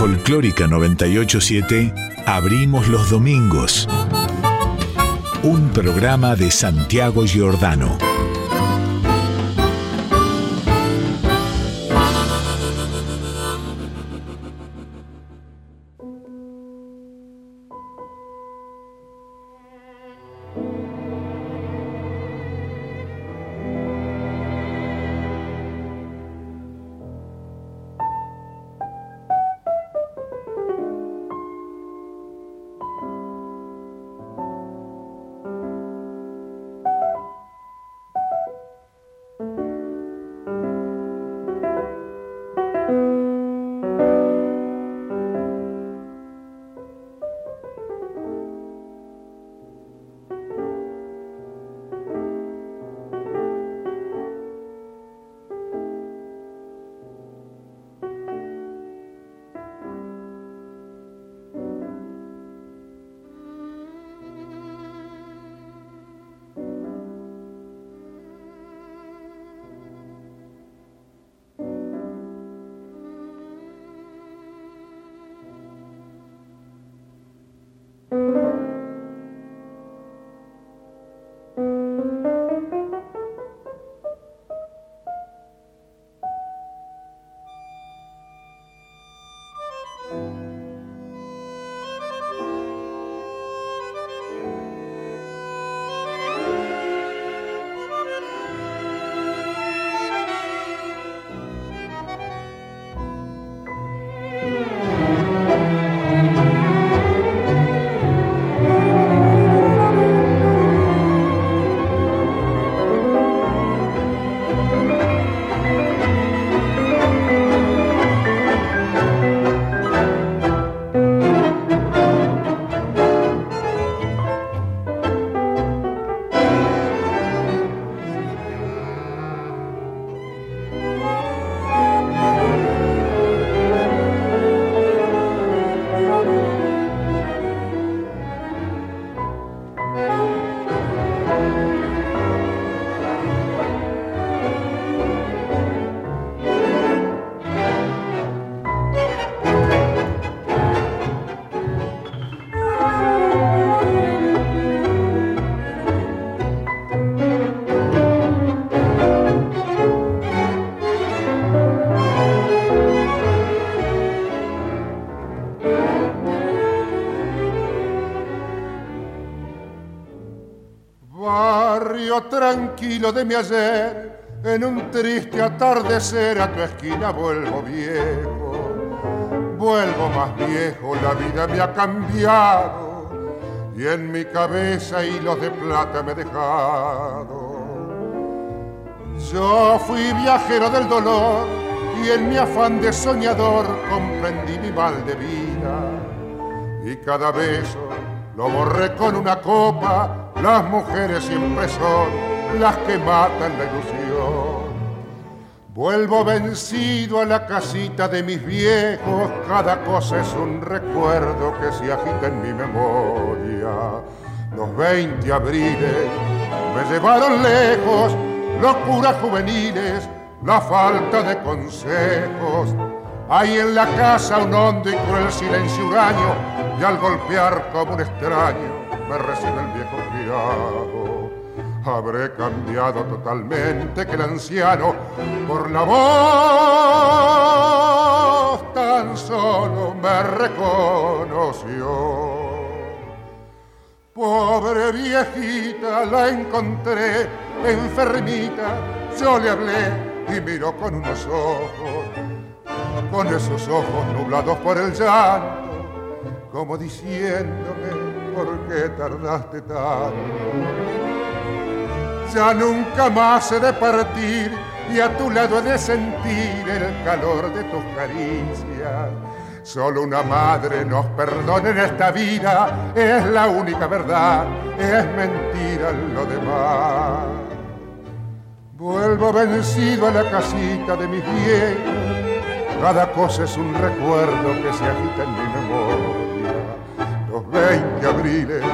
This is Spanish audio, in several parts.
Folclórica 987 abrimos los domingos. Un programa de Santiago Giordano. De mi ayer, en un triste atardecer a tu esquina vuelvo viejo. Vuelvo más viejo, la vida me ha cambiado y en mi cabeza hilos de plata me he dejado. Yo fui viajero del dolor y en mi afán de soñador comprendí mi mal de vida y cada beso lo borré con una copa, las mujeres siempre son las que matan la ilusión. Vuelvo vencido a la casita de mis viejos, cada cosa es un recuerdo que se agita en mi memoria. Los 20 abriles me llevaron lejos, locuras juveniles, la falta de consejos. Hay en la casa un hondo y cruel silencio huraño, y al golpear como un extraño me recibe el viejo criado. Habré cambiado totalmente que el anciano por la voz tan solo me reconoció. Pobre viejita, la encontré enfermita, yo le hablé y miró con unos ojos, con esos ojos nublados por el llanto, como diciéndome, ¿por qué tardaste tanto? Ya nunca más he de partir y a tu lado he de sentir el calor de tus caricias. Solo una madre nos perdona en esta vida, es la única verdad, es mentira lo demás. Vuelvo vencido a la casita de mis viejos, cada cosa es un recuerdo que se agita en mi memoria. Los 20 abriles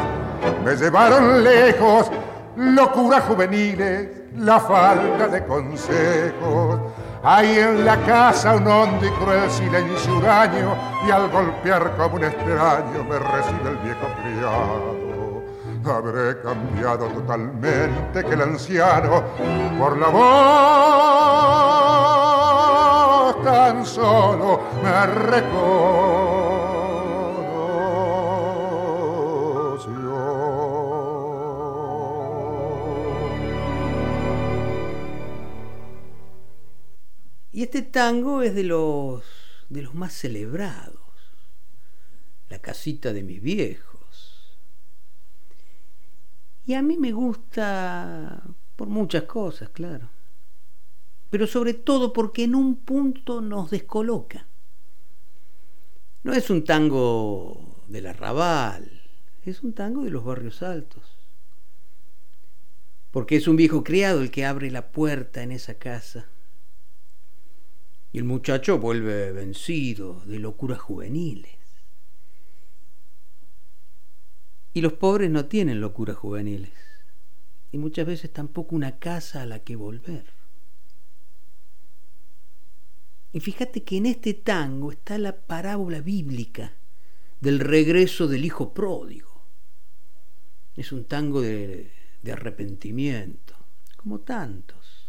me llevaron lejos locuras juveniles, la falta de consejos. Hay en la casa un hondo y cruel silencio huraño y al golpear como un extraño me recibe el viejo criado. Habré cambiado totalmente que el anciano por la voz tan solo me Y este tango es de los de los más celebrados. La casita de mis viejos y a mí me gusta por muchas cosas, claro. Pero sobre todo porque en un punto nos descoloca. No es un tango del arrabal, es un tango de los barrios altos. Porque es un viejo criado el que abre la puerta en esa casa. Y el muchacho vuelve vencido de locuras juveniles. Y los pobres no tienen locuras juveniles. Y muchas veces tampoco una casa a la que volver. Y fíjate que en este tango está la parábola bíblica del regreso del hijo pródigo. Es un tango de, de arrepentimiento, como tantos.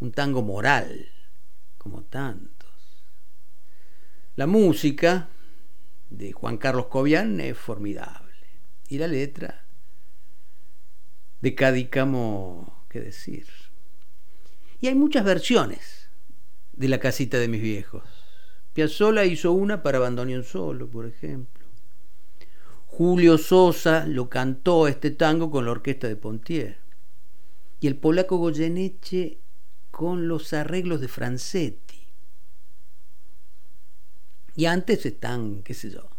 Un tango moral, como tantos. La música de Juan Carlos Cobian es formidable y la letra de Cadícamo, qué decir. Y hay muchas versiones de la casita de mis viejos. Piazzolla hizo una para Bandoneón Solo, por ejemplo. Julio Sosa lo cantó este tango con la orquesta de Pontier. Y el polaco Goyeneche con los arreglos de Francetti. Y antes están, qué sé yo,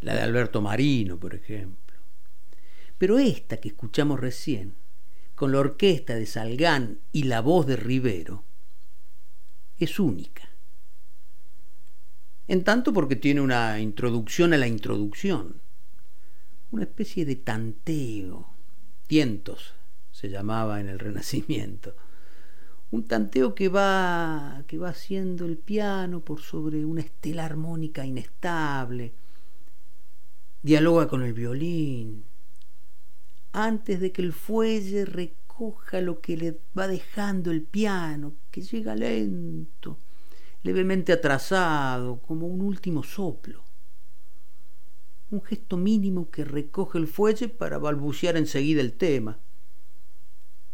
la de Alberto Marino, por ejemplo. Pero esta que escuchamos recién, con la orquesta de Salgán y la voz de Rivero, es única. En tanto porque tiene una introducción a la introducción, una especie de tanteo, tientos se llamaba en el Renacimiento, un tanteo que va que va haciendo el piano por sobre una estela armónica inestable, dialoga con el violín, antes de que el fuelle recoja lo que le va dejando el piano, que llega lento, levemente atrasado, como un último soplo. Un gesto mínimo que recoge el fuelle para balbucear enseguida el tema.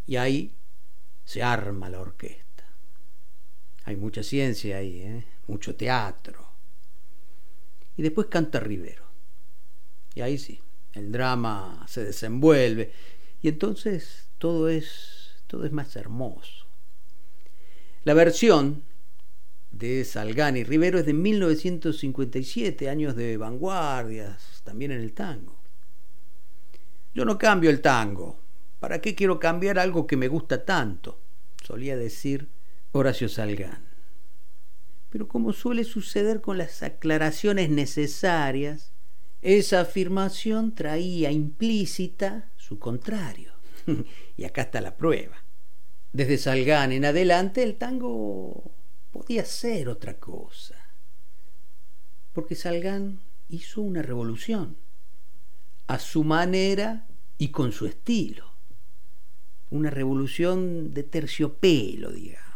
Y ahí se arma la orquesta. Hay mucha ciencia ahí, ¿eh? mucho teatro. Y después canta Rivero. Y ahí sí, el drama se desenvuelve y entonces todo es, todo es más hermoso. La versión de Salgán y Rivero es de 1957, años de vanguardias, también en el tango. Yo no cambio el tango. ¿Para qué quiero cambiar algo que me gusta tanto? Solía decir Horacio Salgán. Pero como suele suceder con las aclaraciones necesarias, esa afirmación traía implícita su contrario. y acá está la prueba. Desde Salgán en adelante el tango podía ser otra cosa. Porque Salgán hizo una revolución, a su manera y con su estilo. Una revolución de terciopelo, digamos.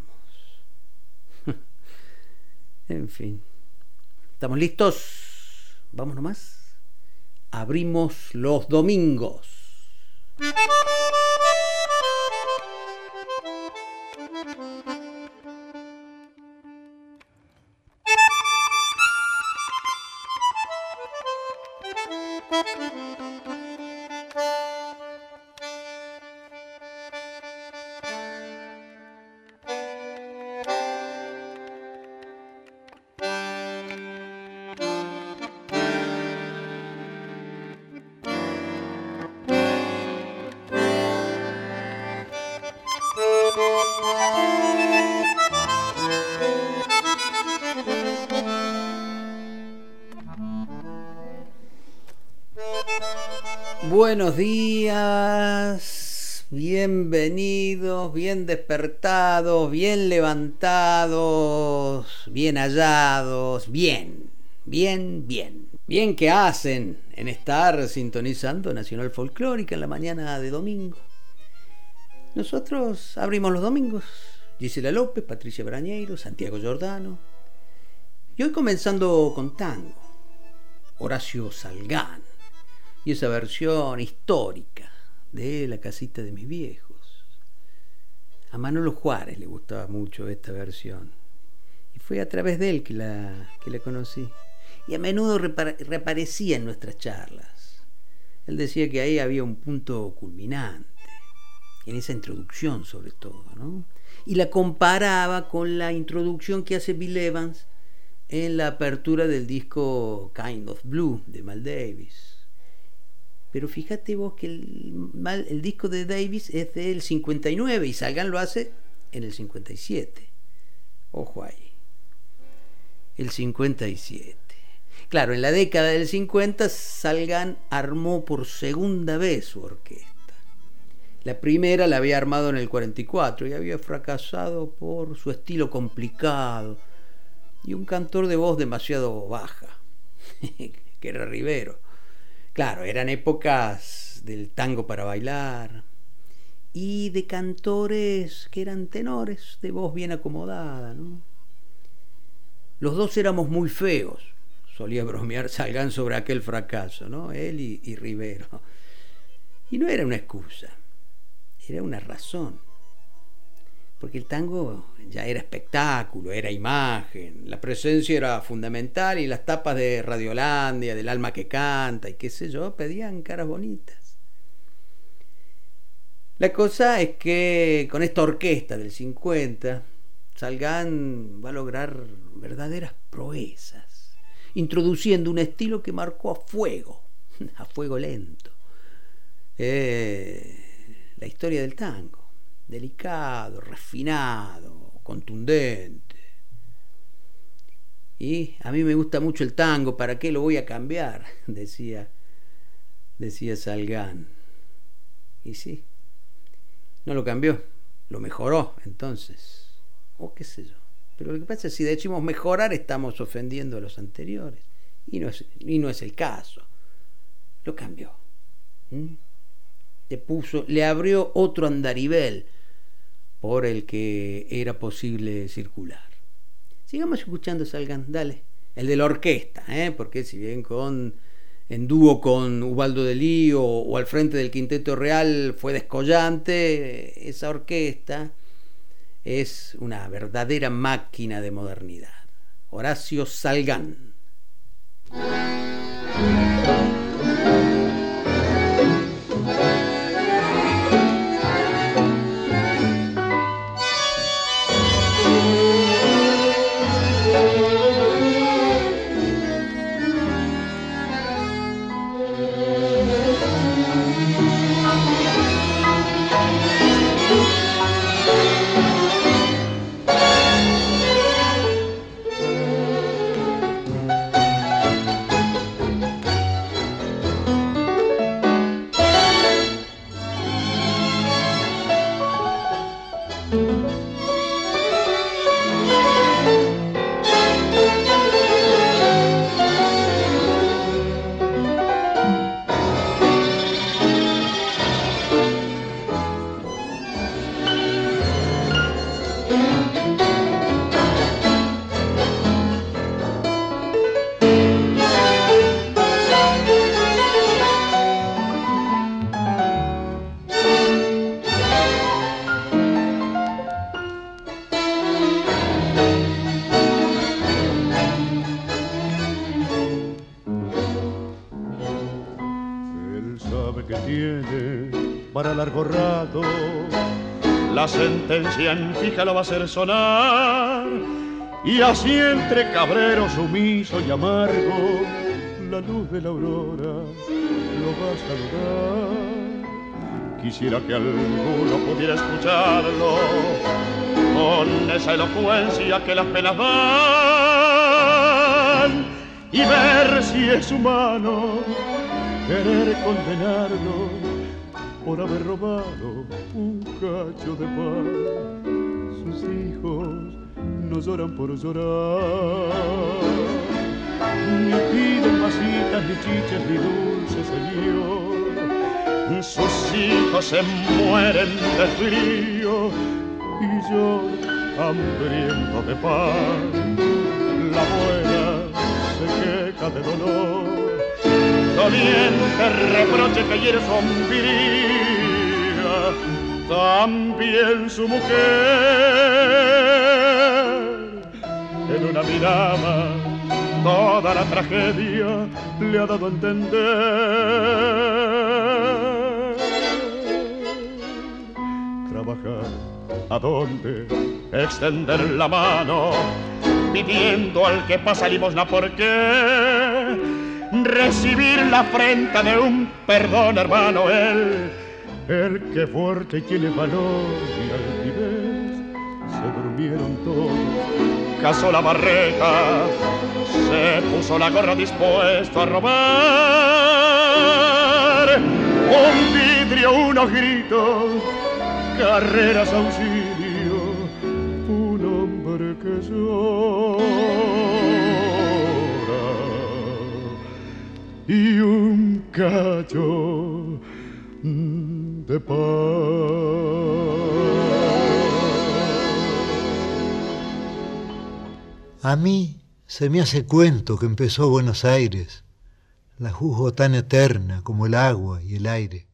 en fin. ¿Estamos listos? ¿Vamos nomás? abrimos los domingos. Buenos días. bienvenidos, bien despertados, bien levantados, bien hallados, bien, bien, bien. Bien que hacen en estar sintonizando Nacional Folclórica en la mañana de domingo. Nosotros abrimos los domingos. Gisela López, Patricia Brañeiro, Santiago Giordano. Y hoy comenzando con tango. Horacio Salgán. Y esa versión histórica de La casita de mis viejos. A Manolo Juárez le gustaba mucho esta versión. Y fue a través de él que la, que la conocí y a menudo reaparecía en nuestras charlas. Él decía que ahí había un punto culminante, en esa introducción sobre todo, ¿no? Y la comparaba con la introducción que hace Bill Evans en la apertura del disco Kind of Blue de Mal Davis. Pero fíjate vos que el, el disco de Davis es del 59 y Salgan lo hace en el 57. Ojo ahí. El 57. Claro, en la década del 50 Salgan armó por segunda vez su orquesta. La primera la había armado en el 44 y había fracasado por su estilo complicado y un cantor de voz demasiado baja, que era Rivero. Claro, eran épocas del tango para bailar y de cantores que eran tenores, de voz bien acomodada. ¿no? Los dos éramos muy feos, solía bromear Salgan sobre aquel fracaso, ¿no? Él y, Rivero. Y no era una excusa, era una razón. Porque el tango ya era espectáculo, era imagen, la presencia era fundamental y las tapas de Radiolandia, del alma que canta y qué sé yo, pedían caras bonitas. La cosa es que con esta orquesta del 50, Salgan va a lograr verdaderas proezas introduciendo un estilo que marcó a fuego, a fuego lento, eh, la historia del tango, delicado, refinado, contundente. Y a mí me gusta mucho el tango, ¿para qué lo voy a cambiar? decía, decía Salgán. Y sí, no lo cambió, lo mejoró entonces, o qué sé yo. Pero lo que pasa es que si decimos mejorar estamos ofendiendo a los anteriores. Y no es, y no es el caso. Lo cambió. Le puso, le abrió otro andarivel por el que era posible circular. Sigamos escuchando, Salgan, dale. El de la orquesta, ¿eh? porque si bien con en dúo con Ubaldo de Lío o al frente del Quinteto Real fue descollante, esa orquesta es una verdadera máquina de modernidad. Horacio Salgán. En fija va a hacer sonar. Y así entre cabrero sumiso y amargo, la luz de la aurora lo va a saludar. Quisiera que alguno pudiera escucharlo con esa elocuencia que las penas dan y ver si es humano querer condenarlo por haber robado un cacho de pan. Sus hijos no lloran por llorar, ni piden masitas, ni chiches, ni dulces, señor. Sus hijos se mueren de frío y yo hambriento de pan. La buena se queja de dolor doliente reproche que hiere su también su mujer en una mirada toda la tragedia le ha dado a entender. Trabajar, ¿a dónde? Extender la mano, pidiendo al que pasa limosna, ¿por qué? Recibir la afrenta de un perdón, hermano, él, el que fuerte tiene valor y altivez, se durmieron todos, casó la barreta, se puso la gorra dispuesto a robar, un vidrio, unos gritos, carreras, auxilio, un hombre que y un cacho de paz. A mí se me hace cuento que empezó Buenos Aires, la juzgo tan eterna como el agua y el aire.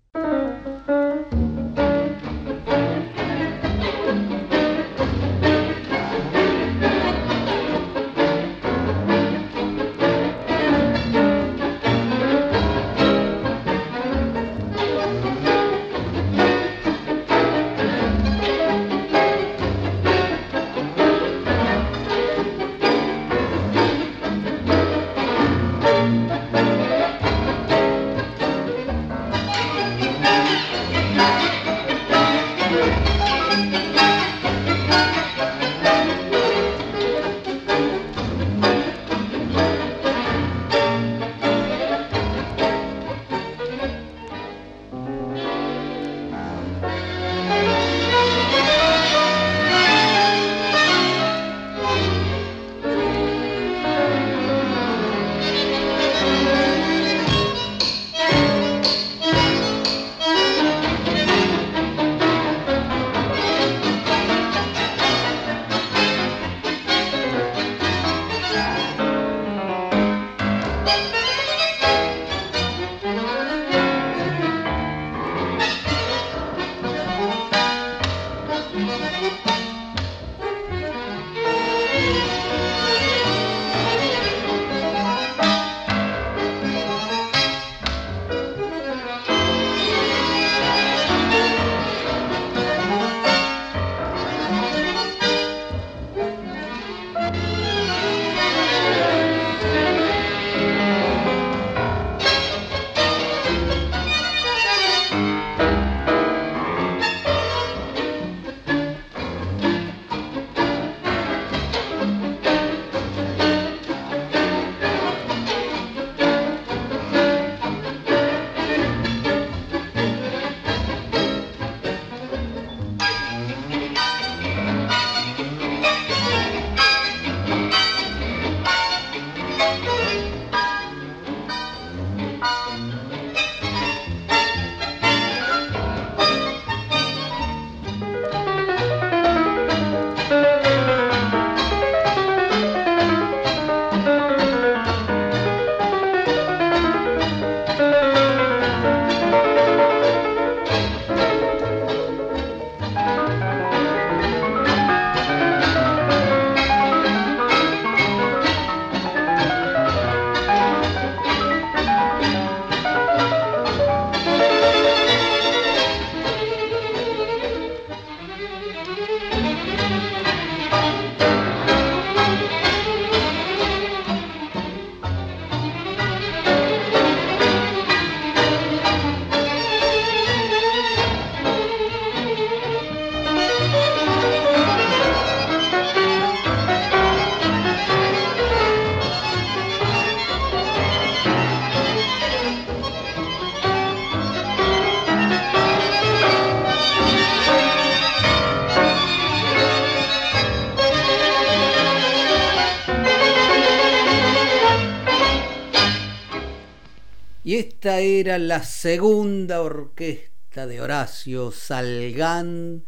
La segunda orquesta de Horacio Salgán,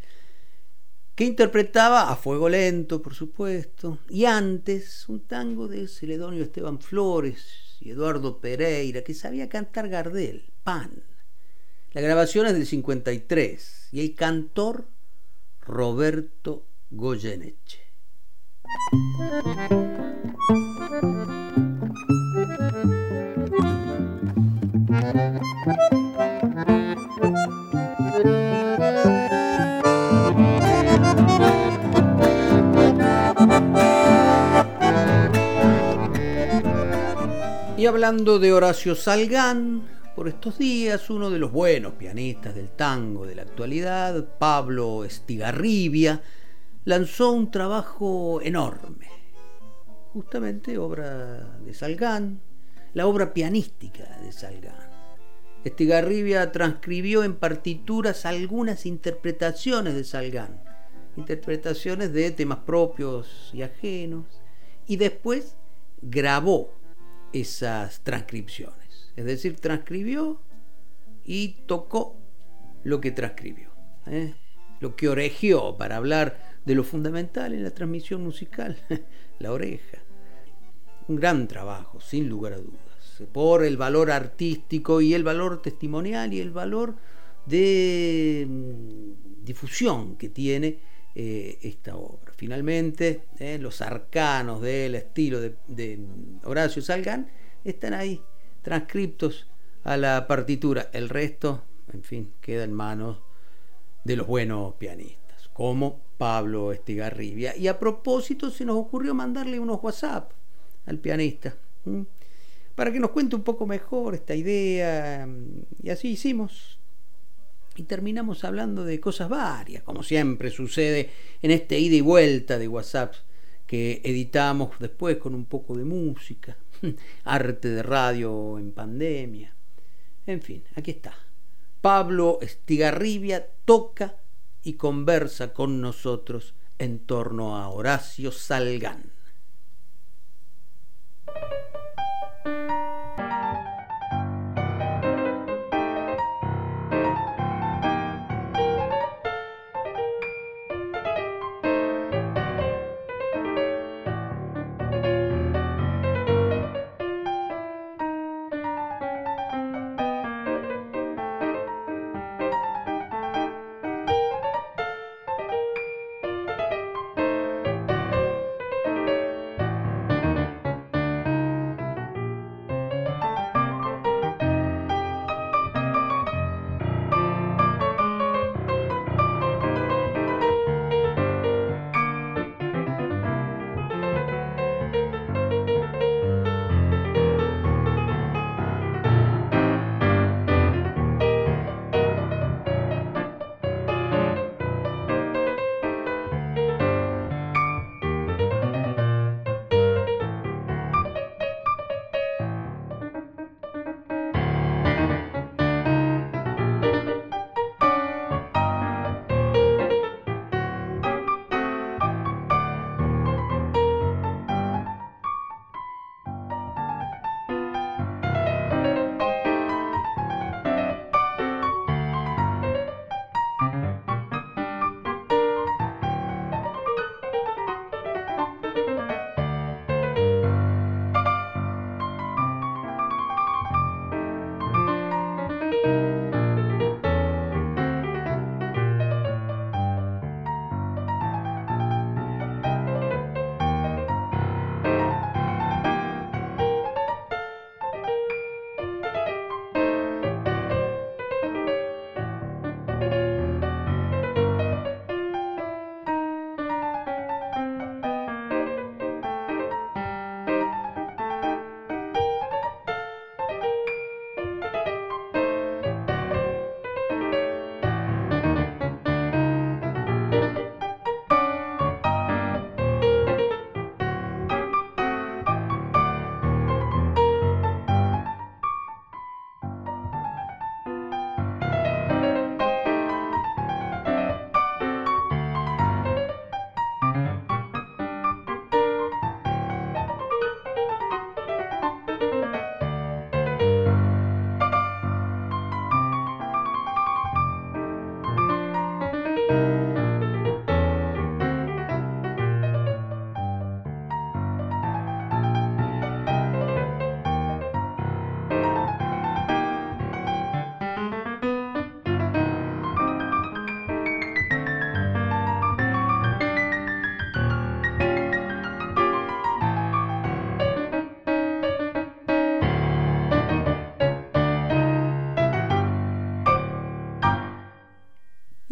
que interpretaba a fuego lento, por supuesto, y antes un tango de Celedonio Esteban Flores y Eduardo Pereira, que sabía cantar Gardel, Pan. La grabación es del 53 y el cantor Roberto Goyeneche. Y hablando de Horacio Salgán, por estos días uno de los buenos pianistas del tango de la actualidad, Pablo Estigarribia, lanzó un trabajo enorme, justamente obra de Salgán, la obra pianística de Salgán. Estigarribia transcribió en partituras algunas interpretaciones de Salgán, interpretaciones de temas propios y ajenos, y después grabó esas transcripciones. Es decir, transcribió y tocó lo que transcribió, ¿eh? lo que oregió para hablar de lo fundamental en la transmisión musical, la oreja. Un gran trabajo, sin lugar a dudas, por el valor artístico y el valor testimonial y el valor de mm, difusión que tiene eh, esta obra. Finalmente, eh, los arcanos del estilo de, Horacio Salgán están ahí, transcriptos a la partitura. El resto, en fin, queda en manos de los buenos pianistas, como Pablo Estigarribia. Y a propósito, se nos ocurrió mandarle unos WhatsApp al pianista, para que nos cuente un poco mejor esta idea. Y así hicimos y terminamos hablando de cosas varias, como siempre sucede en este ida y vuelta de WhatsApp que editamos después con un poco de música, arte de radio en pandemia. En fin, aquí está. Pablo Estigarribia toca y conversa con nosotros en torno a Horacio Salgán.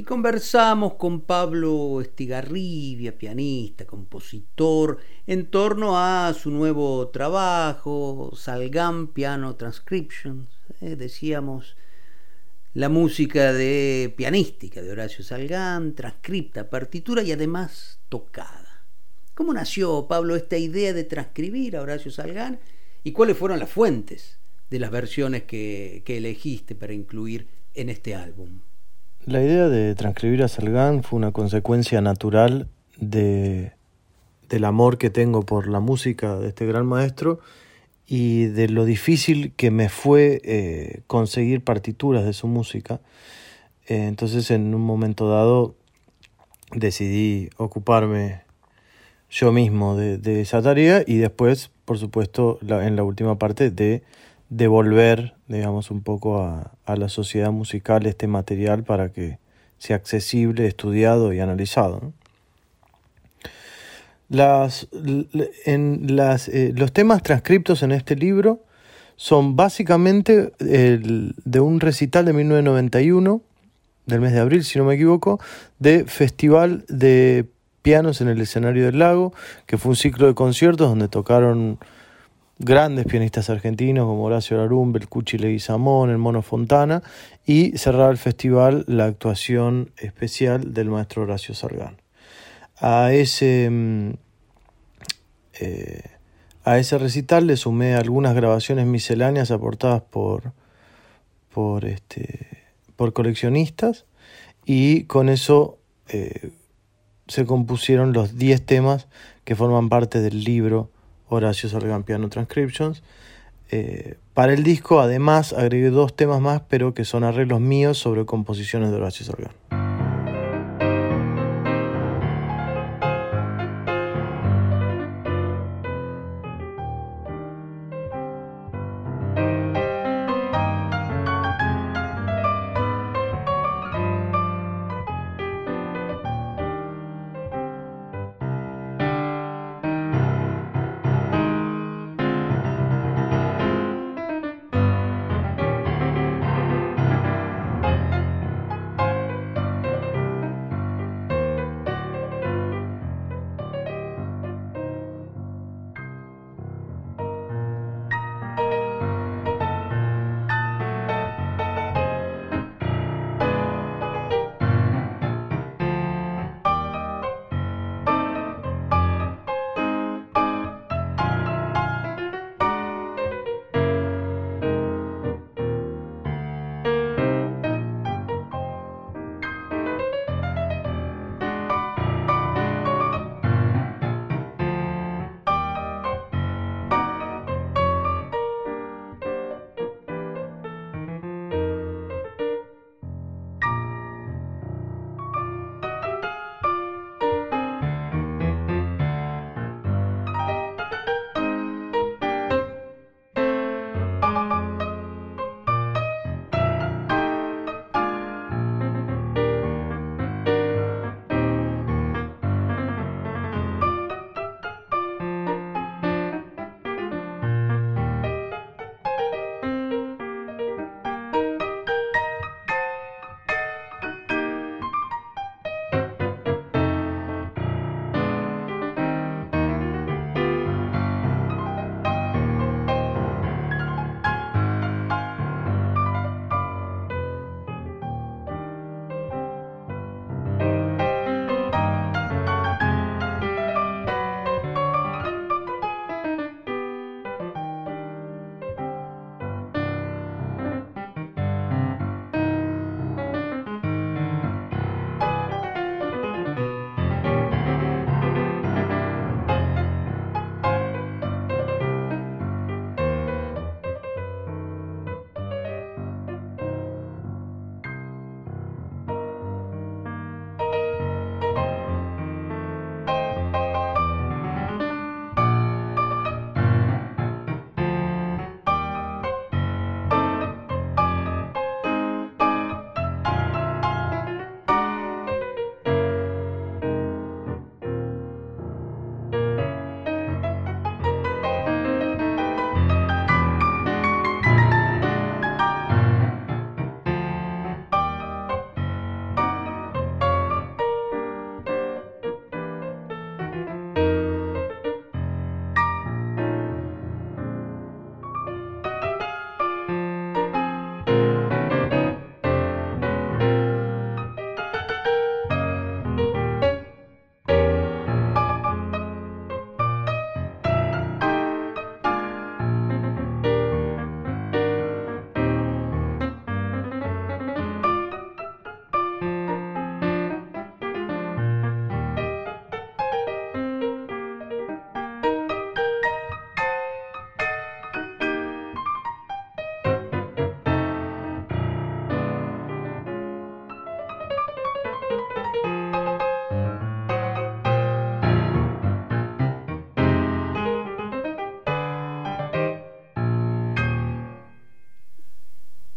Conversamos con Pablo Estigarribia, pianista, compositor, en torno a su nuevo trabajo, Salgam Piano Transcriptions. Eh, decíamos la música de pianística de Horacio Salgán, transcripta, partitura y además tocada. ¿Cómo nació, Pablo, esta idea de transcribir a Horacio Salgán y cuáles fueron las fuentes de las versiones que elegiste para incluir en este álbum? La idea de transcribir a Salgán fue una consecuencia natural de, del amor que tengo por la música de este gran maestro y de lo difícil que me fue eh, conseguir partituras de su música. Eh, entonces en un momento dado decidí ocuparme yo mismo de, esa tarea y después, por supuesto, en la última parte de devolver, digamos, un poco a, a, la sociedad musical este material para que sea accesible, estudiado y analizado. Las, en las, eh, los temas transcriptos en este libro son básicamente el, de un recital de 1991, del mes de abril, si no me equivoco, de Festival de Pianos en el Escenario del Lago, que fue un ciclo de conciertos donde tocaron grandes pianistas argentinos como Horacio Larumbe, el Cuchi Leguizamón, el Mono Fontana, y cerrar el festival la actuación especial del maestro Horacio Sargán. A ese, mm, eh, a ese recital le sumé algunas grabaciones misceláneas aportadas por, por, este, por coleccionistas y con eso eh, se compusieron los 10 temas que forman parte del libro Horacio Sargán Piano Transcriptions. Eh, para el disco además agregué dos temas más, pero que son arreglos míos sobre composiciones de Horacio Sargán.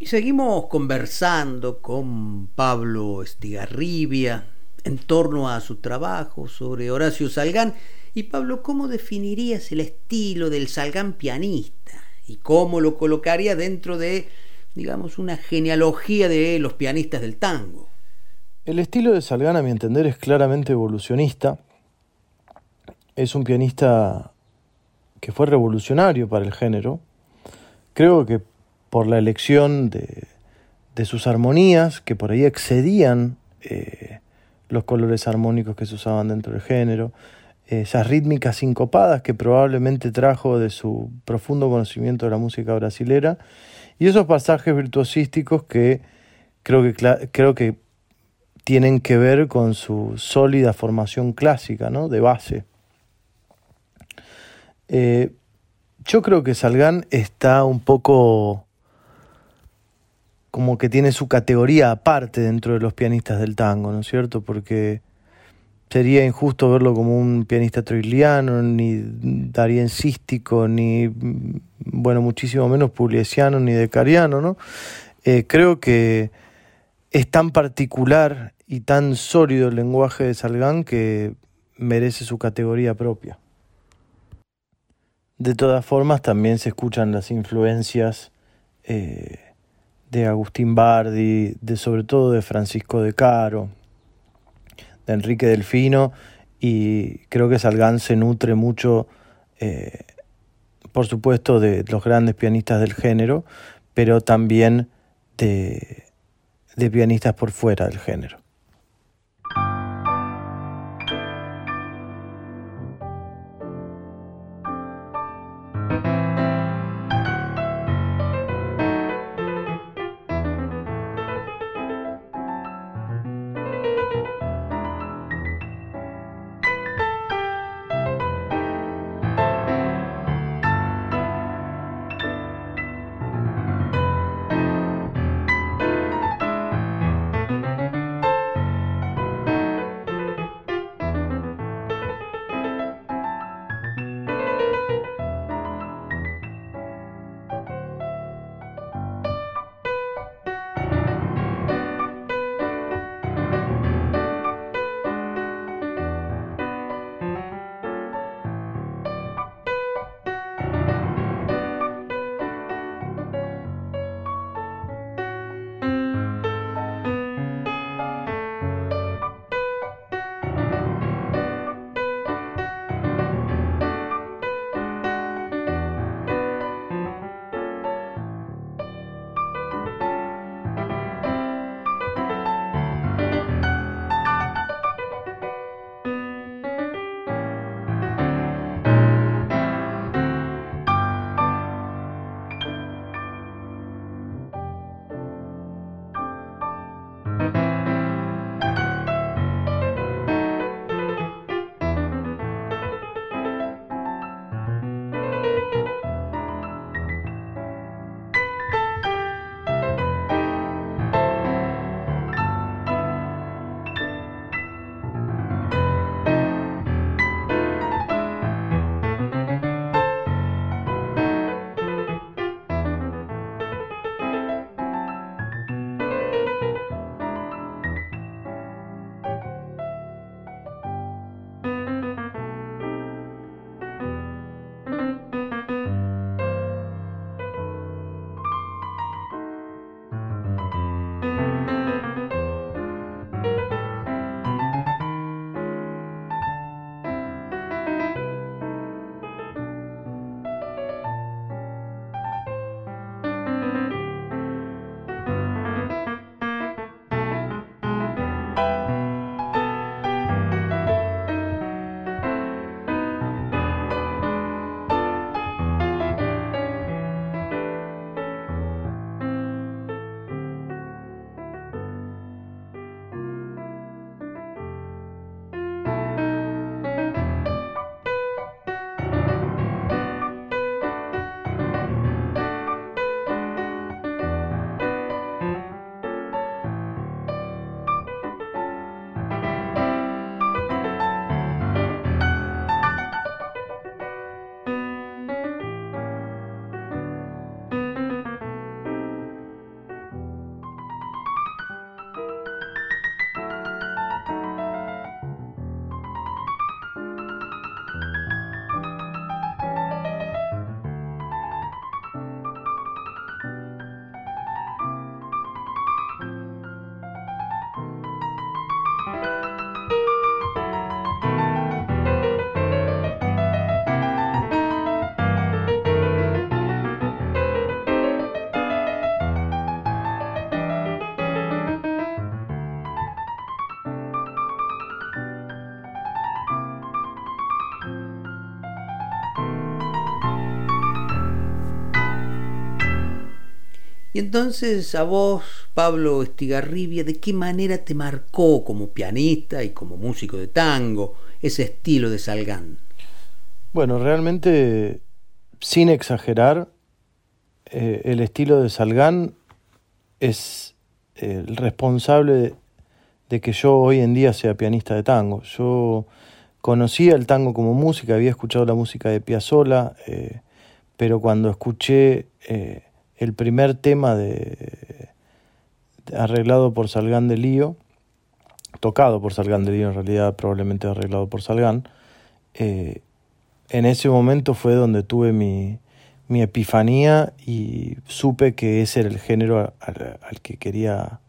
Seguimos conversando con Pablo Estigarribia en torno a su trabajo sobre Horacio Salgán. Y Pablo, ¿cómo definirías el estilo del Salgán pianista? ¿Y cómo lo colocaría dentro de, digamos, una genealogía de los pianistas del tango? El estilo de Salgán, a mi entender, es claramente evolucionista. Es un pianista que fue revolucionario para el género. Creo que por la elección de, sus armonías, que por ahí excedían eh, los colores armónicos que se usaban dentro del género, esas rítmicas sincopadas que probablemente trajo de su profundo conocimiento de la música brasilera, y esos pasajes virtuosísticos que creo que, creo que tienen que ver con su sólida formación clásica, ¿no? de base. Eh, yo creo que Salgán está un poco como que tiene su categoría aparte dentro de los pianistas del tango, ¿no es cierto? Porque sería injusto verlo como un pianista troiliano, ni dariencístico, ni, bueno, muchísimo menos pugliesiano, ni decariano, ¿no? Eh, creo que es tan particular y tan sólido el lenguaje de Salgán que merece su categoría propia. De todas formas, también se escuchan las influencias eh, de Agustín Bardi, de sobre todo de Francisco de Caro, de Enrique Delfino, y creo que Salgán se nutre mucho, eh, por supuesto, de los grandes pianistas del género, pero también de, de pianistas por fuera del género. Entonces a vos, Pablo Estigarribia, ¿de qué manera te marcó como pianista y como músico de tango ese estilo de Salgán? Bueno, realmente, sin exagerar, eh, el estilo de Salgán es el responsable de que yo hoy en día sea pianista de tango. Yo conocía el tango como música, había escuchado la música de Piazzolla, eh, pero cuando escuché eh, el primer tema de, arreglado por Salgán de Lío, tocado por Salgán de Lío en realidad, probablemente arreglado por Salgán, eh, en ese momento fue donde tuve mi, mi, epifanía y supe que ese era el género al, que quería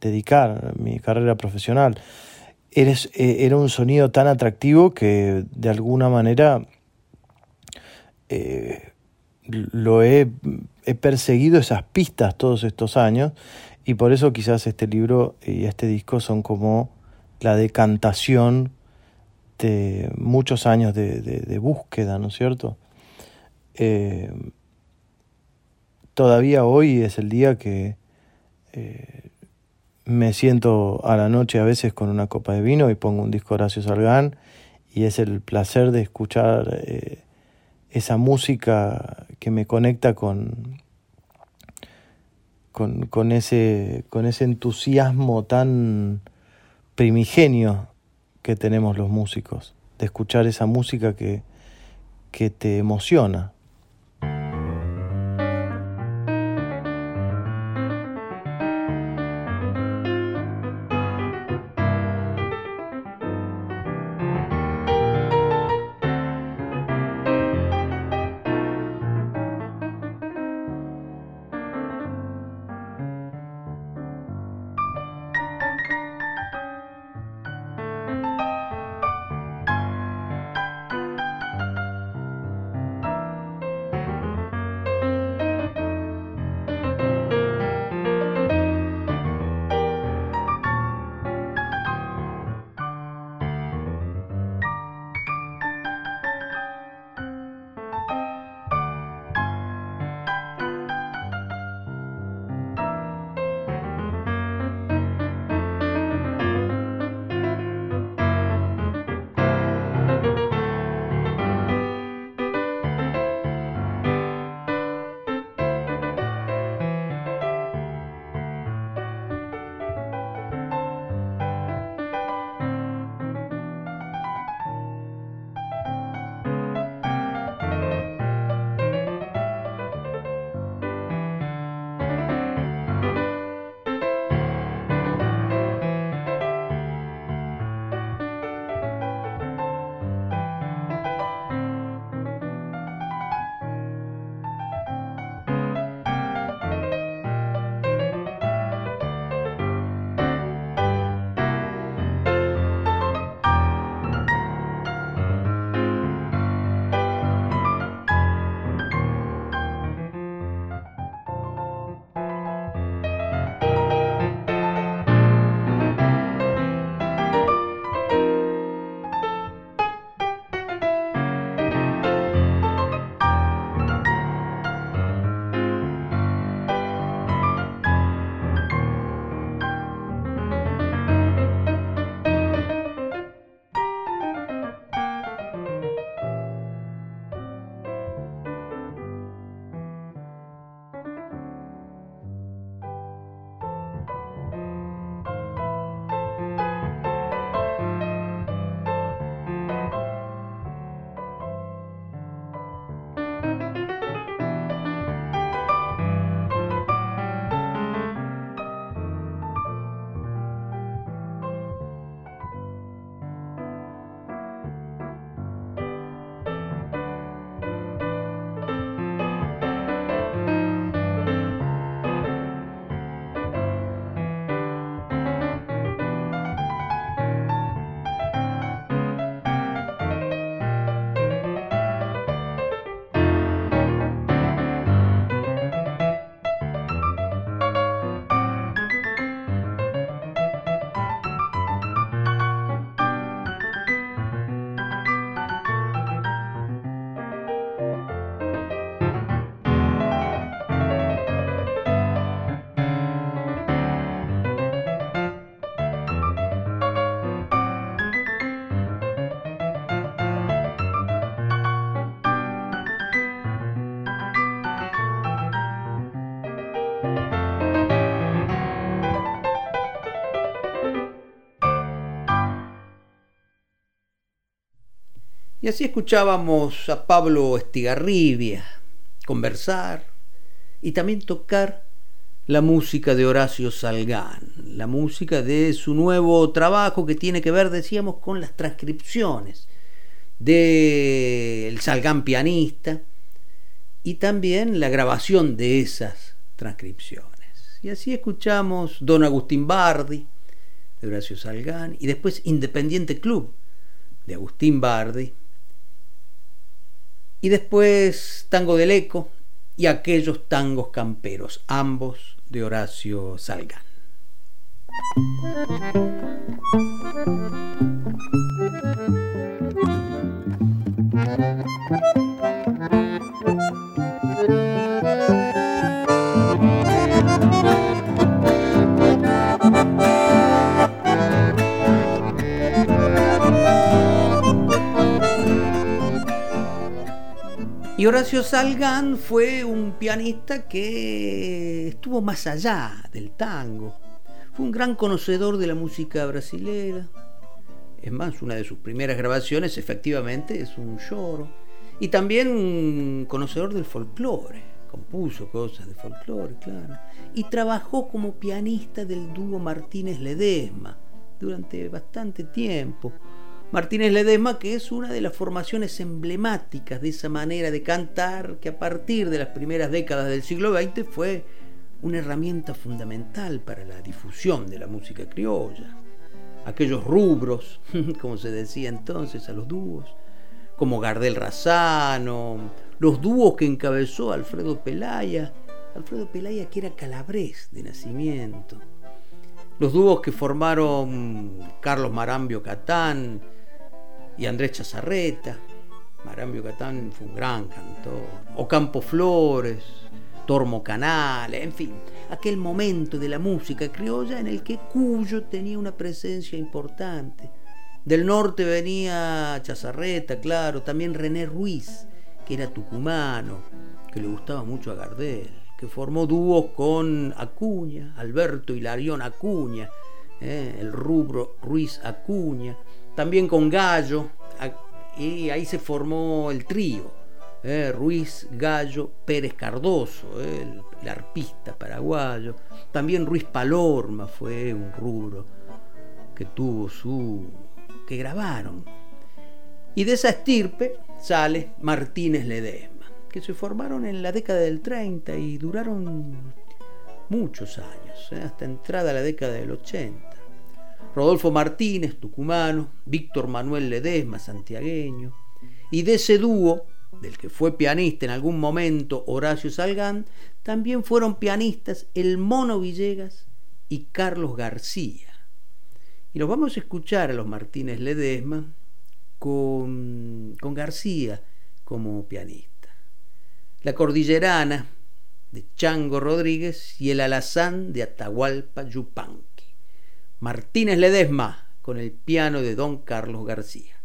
dedicar mi carrera profesional. Eres, eh, era un sonido tan atractivo que de alguna manera eh, lo he, he, perseguido esas pistas todos estos años y por eso quizás este libro y este disco son como la decantación de muchos años de, búsqueda, ¿no es cierto? Eh, todavía hoy es el día que eh, me siento a la noche a veces con una copa de vino y pongo un disco Horacio Salgán y es el placer de escuchar eh, esa música que me conecta con, con, con, ese, con ese entusiasmo tan primigenio que tenemos los músicos, de escuchar esa música que, que te emociona. Y así escuchábamos a Pablo Estigarribia conversar y también tocar la música de Horacio Salgán, la música de su nuevo trabajo que tiene que ver, decíamos, con las transcripciones del Salgán pianista y también la grabación de esas transcripciones. Y así escuchamos Don Agustín Bardi de Horacio Salgán y después Independiente Club de Agustín Bardi y después Tango del Eco y aquellos tangos camperos, ambos de Horacio Salgán. Y Horacio Salgán fue un pianista que estuvo más allá del tango. Fue un gran conocedor de la música brasilera. Es más, una de sus primeras grabaciones efectivamente es un lloro. Y también un conocedor del folclore. Compuso cosas de folclore, claro. Y trabajó como pianista del dúo Martínez Ledesma durante bastante tiempo. Martínez Ledesma, que es una de las formaciones emblemáticas de esa manera de cantar, que a partir de las primeras décadas del siglo XX fue una herramienta fundamental para la difusión de la música criolla. Aquellos rubros, como se decía entonces, a los dúos, como Gardel Razano, los dúos que encabezó Alfredo Pelaya, Alfredo Pelaya que era calabrés de nacimiento, los dúos que formaron Carlos Marambio Catán, y Andrés Chazarreta. Marambio Catán fue un gran cantor. Ocampo Flores, Tormo Canales, en fin, aquel momento de la música criolla en el que Cuyo tenía una presencia importante. Del norte venía Chazarreta, claro, también René Ruiz, que era tucumano, que le gustaba mucho a Gardel, que formó dúos con Acuña, Alberto Hilarión Acuña, eh, el rubro Ruiz Acuña, también con Gallo, y ahí se formó el trío. Eh, Ruiz Gallo Pérez Cardoso, eh, el, arpista paraguayo. También Ruiz Palorma fue un rubro que tuvo su. que grabaron. Y de esa estirpe sale Martínez Ledesma, que se formaron en la década del 30 y duraron muchos años, eh, hasta entrada a la década del 80. Rodolfo Martínez, tucumano, Víctor Manuel Ledesma, santiagueño, y de ese dúo, del que fue pianista en algún momento Horacio Salgán, también fueron pianistas el Mono Villegas y Carlos García. Y nos vamos a escuchar a los Martínez Ledesma con, con García como pianista. La Cordillerana de Chango Rodríguez y el Alazán de Atahualpa Yupanqui. Martínez Ledesma con el piano de Don Carlos García.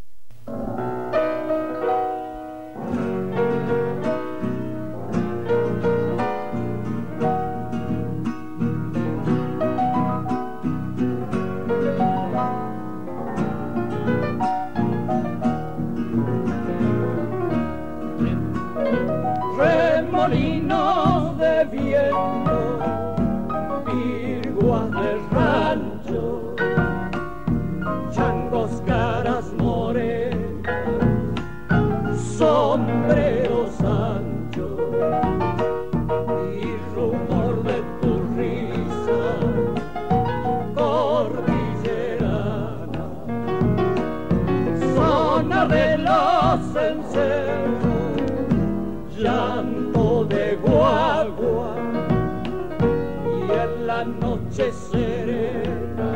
Noche serena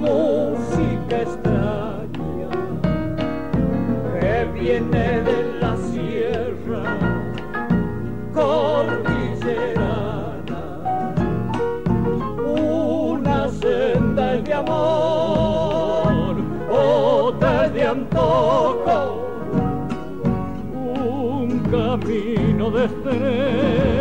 música viene de la sierra cordillerana, una senda de amor, otra de antojo, un camino de estrella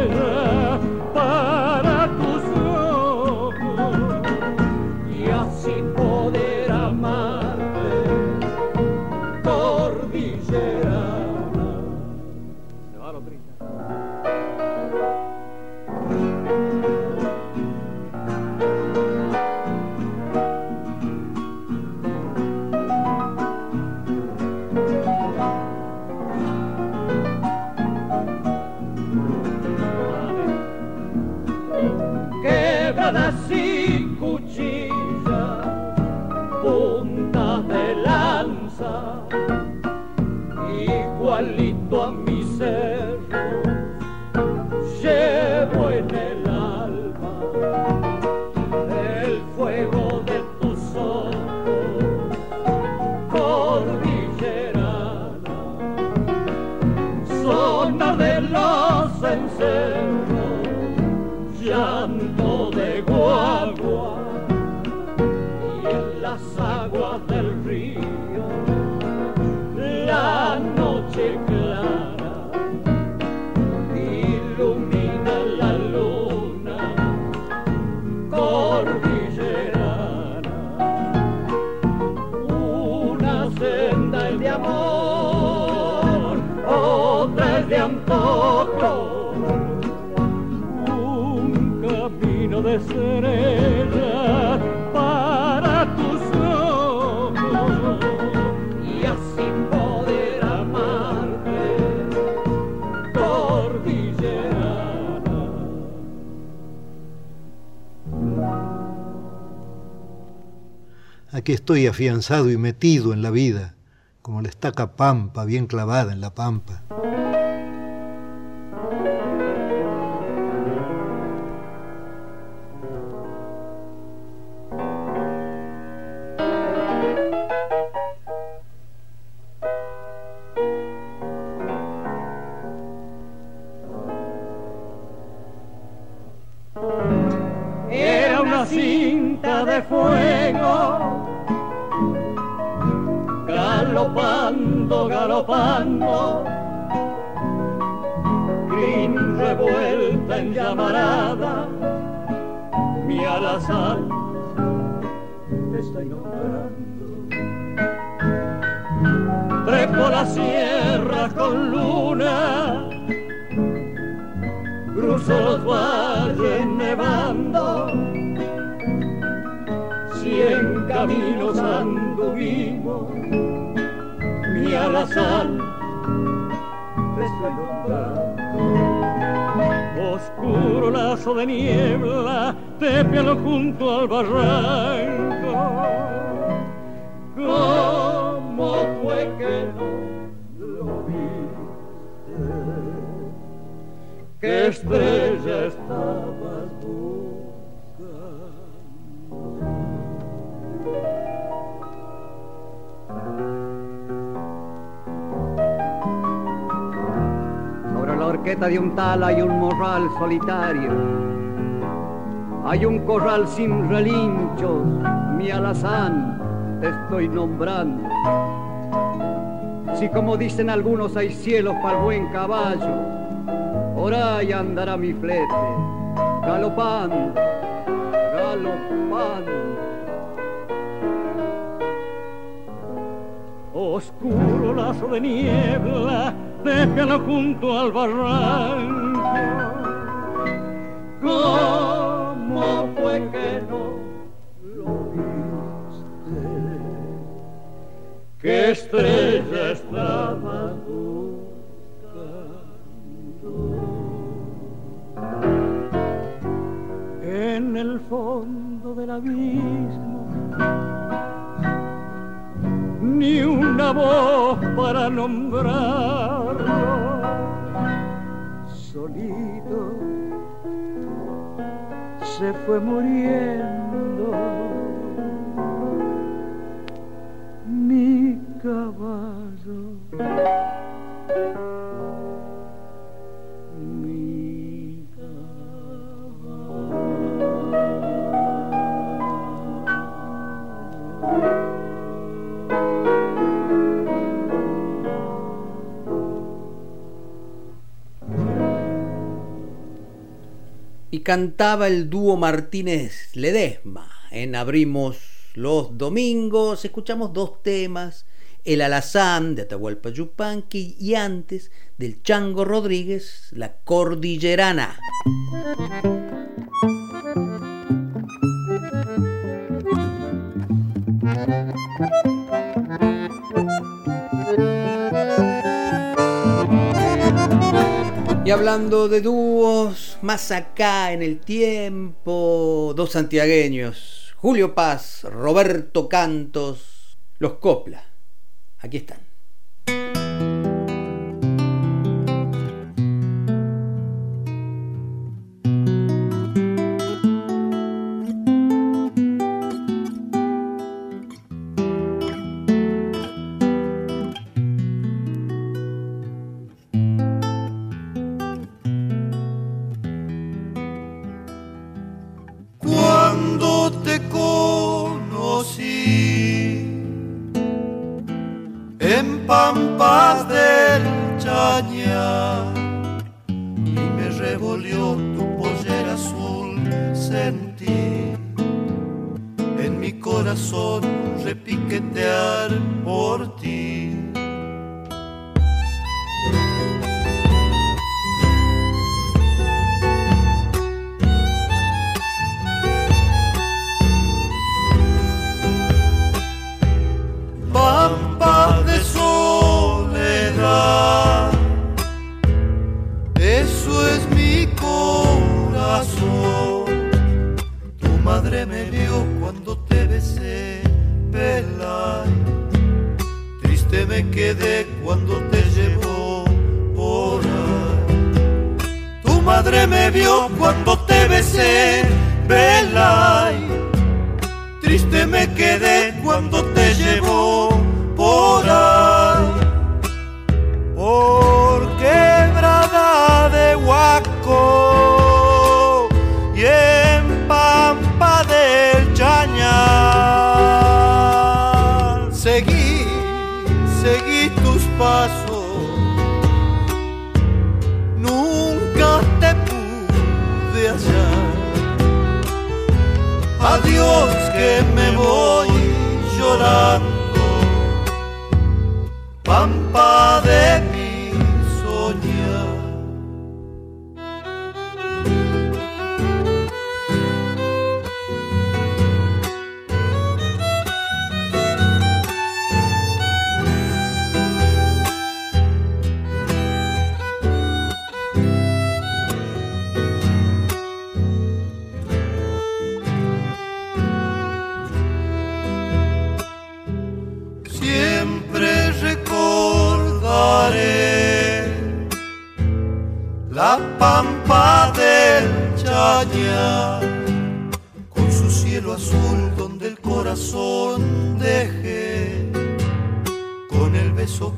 Aquí estoy afianzado y metido en la vida, como la estaca pampa bien clavada en la pampa. De un tal hay un morral solitario. Hay un corral sin relinchos, mi alazán, te estoy nombrando. Si como dicen algunos hay cielos para el buen caballo, por ahí andará mi flete, galopando, galopando. Oscuro lazo de niebla, déjalo junto al barranco. ¿Cómo fue que no lo viste? ¿Qué estrella ni una voz para nombrarlo. Solito se fue muriendo cantaba el dúo Martínez Ledesma. En Abrimos los Domingos escuchamos dos temas, El Alazán de Atahualpa Yupanqui y antes del Chango Rodríguez, La Cordillerana. Y hablando de dúos, más acá en el tiempo, dos santiagueños, Julio Paz, Roberto Cantos, los Copla. Aquí están. Quedé cuando Con su cielo azul donde el corazón dejé con el beso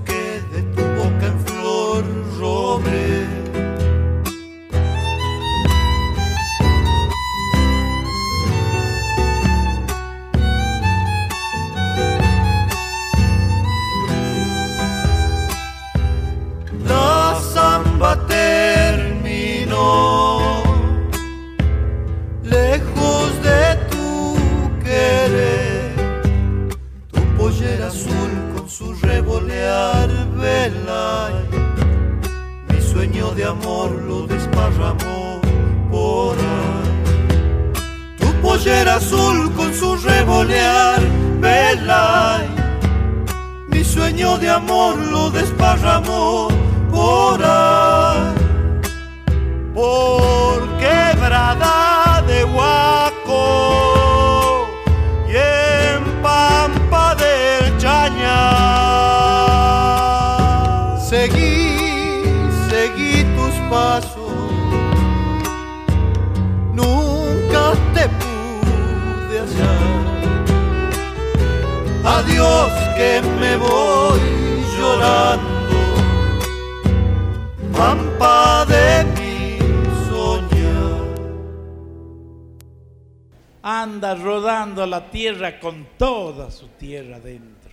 Azul con su revolear vela. Mi sueño de amor lo desparramó por ahí. Por quebrada de Huaco Adiós que me voy llorando, pampa de mi soñar. Anda rodando la tierra con toda su tierra dentro.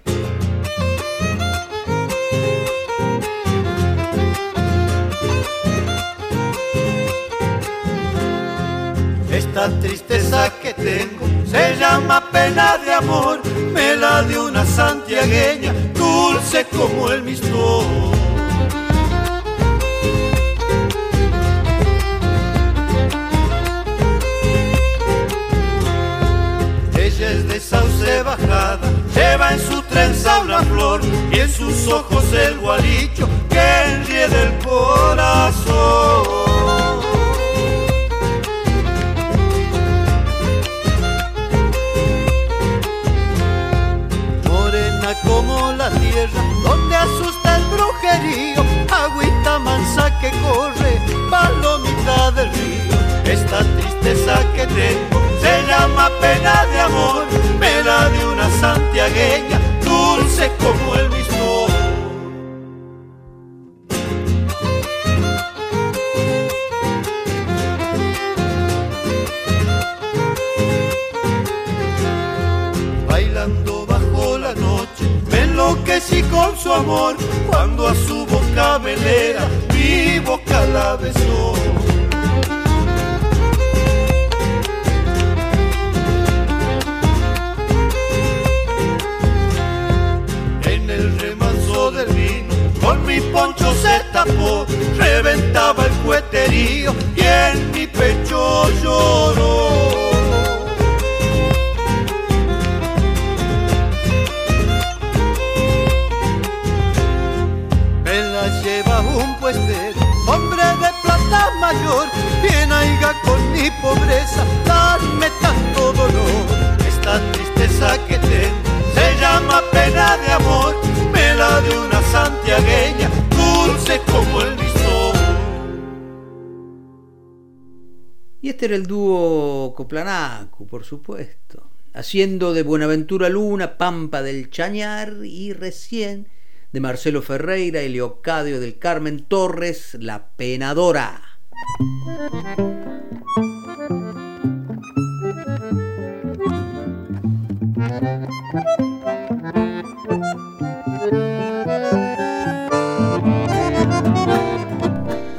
Esta tristeza que tengo se llama pena de amor, me la de una santiagueña, dulce como el mistol. Ella es de sauce bajada, lleva en su trenza una flor y en sus ojos el gualicho que enrieda el corazón. Donde asusta el brujerío, agüita mansa que corre, palomita del río. Esta tristeza que tengo se llama pena de amor, me la de una santiagueña, enloquecí con su amor cuando a su boca velera, mi boca la besó. En el remanso del vino, con mi poncho se tapó, reventaba el cueterío y en mi pecho lloró. Hombre de plata mayor, bien aiga con mi pobreza, darme tanto dolor. Esta tristeza que tengo se llama pena de amor, me la de una santiagueña, dulce como el mismo. Y este era el dúo Coplanacu, por supuesto, haciendo de Buenaventura Luna, Pampa del Chañar y recién de Marcelo Ferreira y Leocadio del Carmen Torres, La Penadora.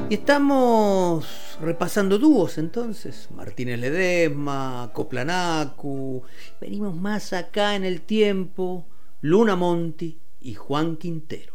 Y estamos repasando dúos entonces, Martínez Ledesma, Coplanacu, venimos más acá en el tiempo, Luna Monti, y Juan Quintero.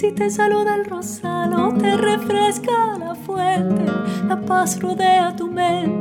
Si te saluda el rosal te refresca la fuente, la paz rodea tu mente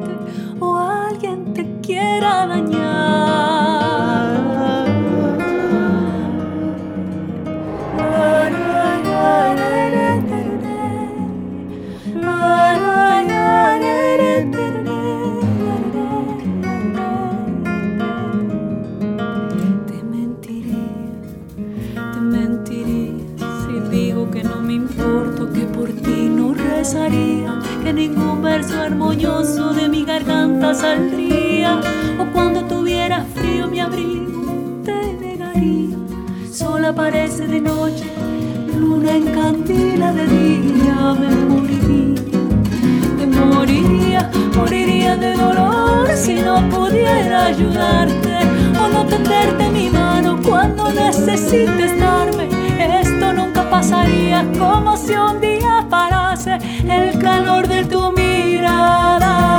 saldría. O cuando tuviera frío mi abrigo te negaría. Sola parece de noche, luna encandila de día. Me moriría, me moriría, moriría de dolor si no pudiera ayudarte o no tenderte mi mano cuando necesites darme. Esto nunca pasaría como si un día parase el calor de tu mirada.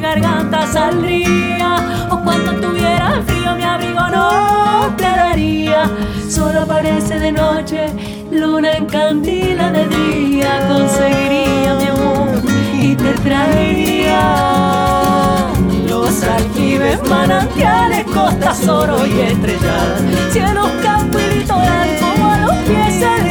garganta saldría. O cuando tuviera frío mi abrigo no te daría. Solo aparece de noche, luna en candila de día. Conseguiría mi amor y te traería. Los aljibes, manantiales, costas, oro y estrelladas, cielos, campo y litoral, como a los pies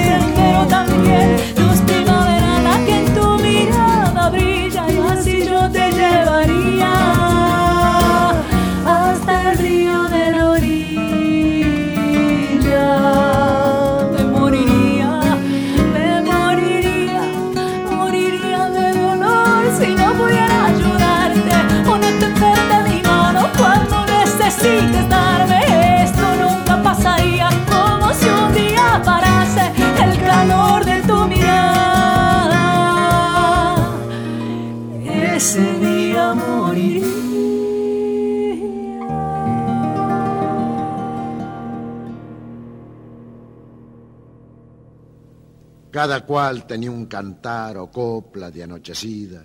necesites darme esto nunca pasaría como si un día parase el calor de tu mirada. ese día moriría. Cada cual tenía un cantar o copla de anochecida,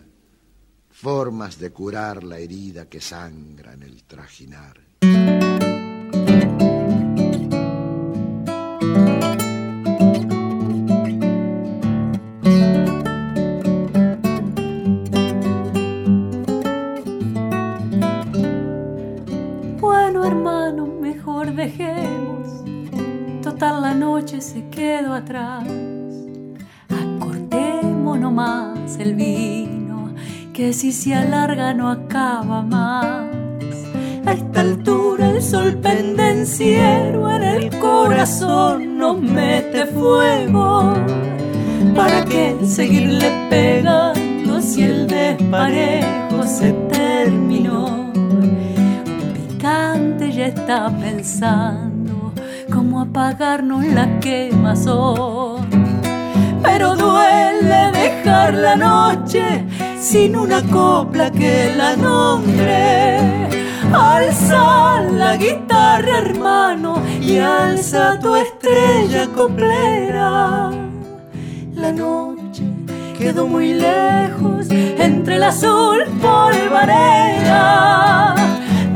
formas de curar la herida que sangra en el trajinar. La. Pero duele dejar la noche sin una copla que la nombre. Alza la guitarra, hermano, y alza tu estrella coplera. La noche quedó muy lejos entre el azul polvareda.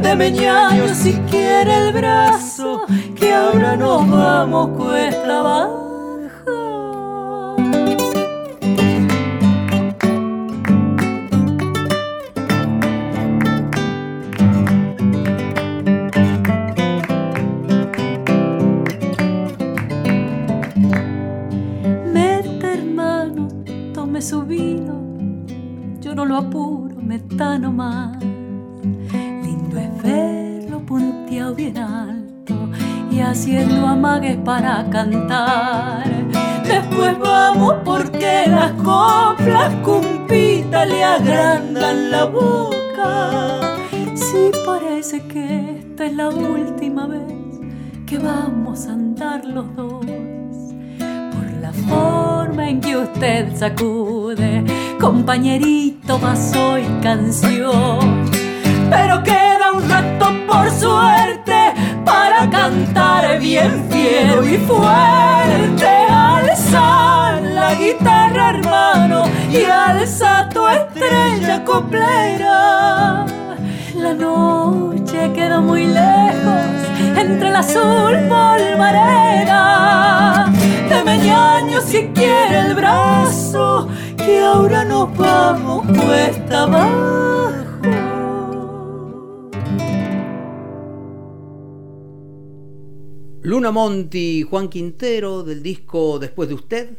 De meñaño si quiere el brazo, que ahora nos vamos cuesta abajo. Haciendo amagues para cantar. Después vamos porque las coplas cumpitas le agrandan la boca. Sí parece que esta es la última vez que vamos a andar los dos la forma en que usted sacude, compañerito, vaso y canción. Pero queda un rato por suerte para cantar bien fiero y fuerte. Alza la guitarra, hermano, y alza tu estrella coplera. La noche quedó muy lejos entre el azul polvareda de meñaño si quiere el brazo, que ahora nos vamos cuesta abajo. Luna Monti y Juan Quintero del disco Después de usted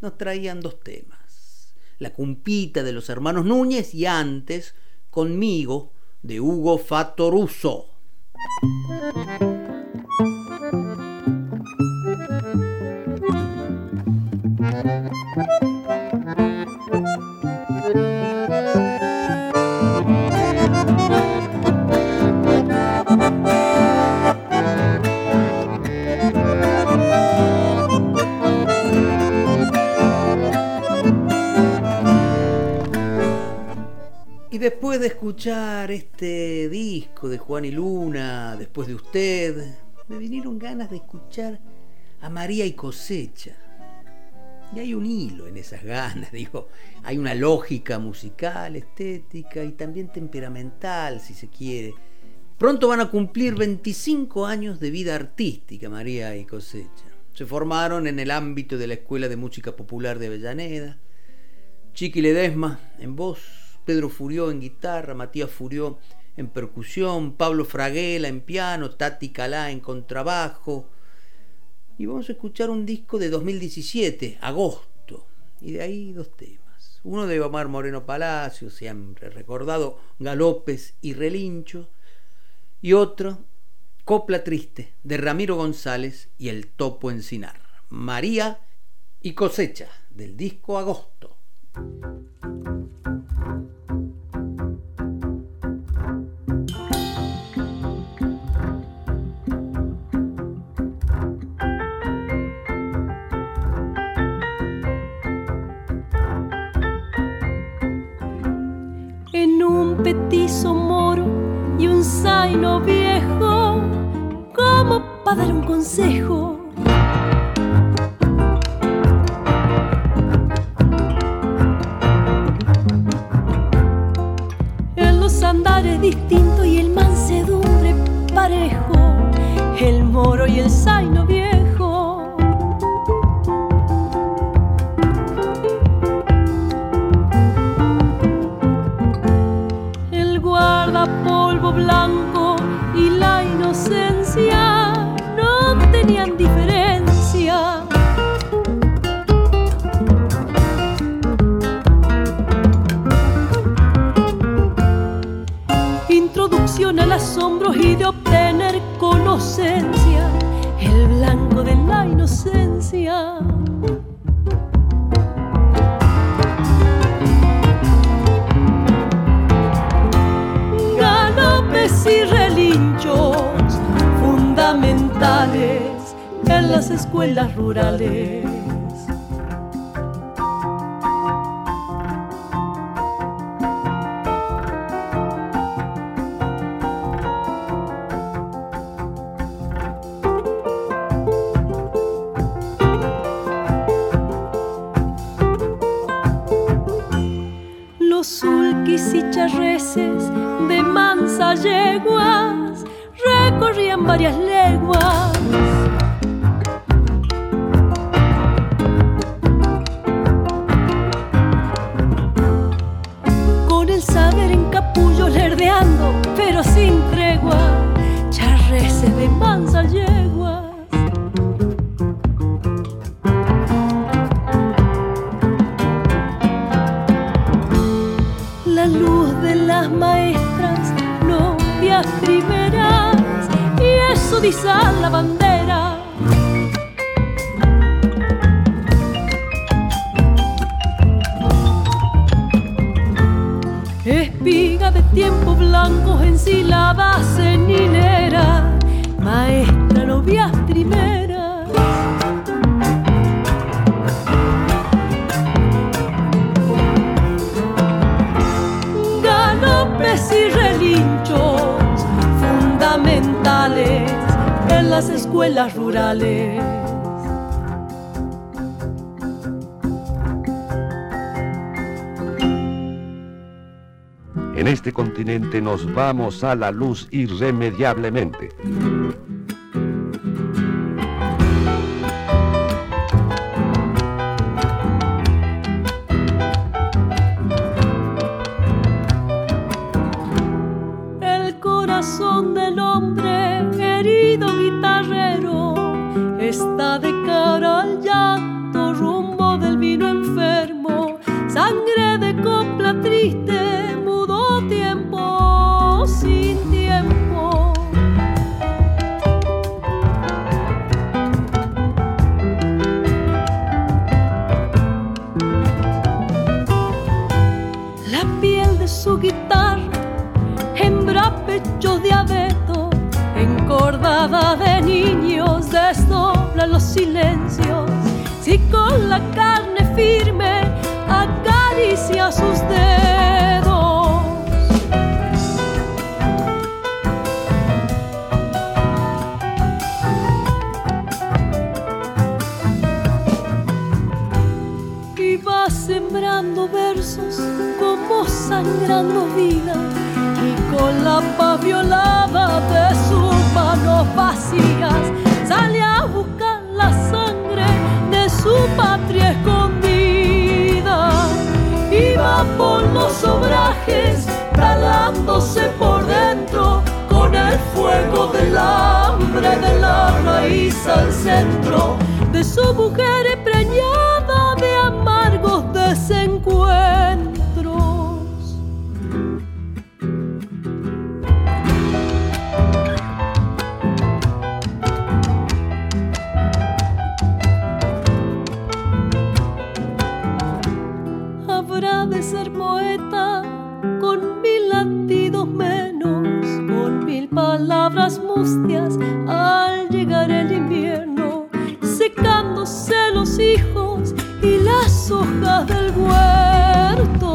nos traían dos temas. La cumpita de los hermanos Núñez y antes Conmigo de Hugo Fatoruso. Después de escuchar este disco de Juan y Luna, después de usted, me vinieron ganas de escuchar a María y Cosecha. Y hay un hilo en esas ganas, digo, hay una lógica musical, estética y también temperamental, si se quiere. Pronto van a cumplir 25 años de vida artística María y Cosecha. Se formaron en el ámbito de la Escuela de Música Popular de Avellaneda. Chiqui Ledesma en voz, Pedro Furió en guitarra, Matías Furió en percusión, Pablo Fraguela en piano, Tati Calá en contrabajo. Y vamos a escuchar un disco de 2017, agosto, y de ahí dos temas. Uno de Omar Moreno Palacio, siempre recordado, Galopes y Relincho, y otro, Copla Triste, de Ramiro González y el Topo Encinar. María y Cosecha, del disco Agosto. En un petizo moro y un zaino viejo, como para dar un consejo andar es distinto y el mansedumbre parejo. El moro y el sai no vienen rurales. vamos a la luz irremediablemente. trajes, por dentro con el fuego del hambre de la raíz al centro de su mujer al llegar el invierno, secándose los hijos y las hojas del huerto.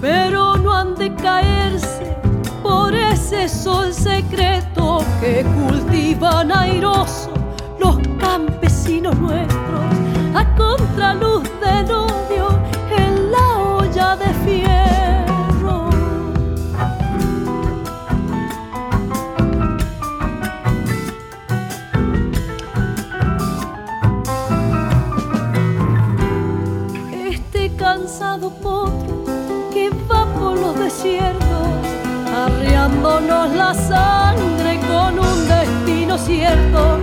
Pero no han de caerse por ese sol secreto que cultivan airosos contraluz del odio en la olla de fierro. Este cansado potro que va por los desiertos, arriándonos la sangre con un destino cierto,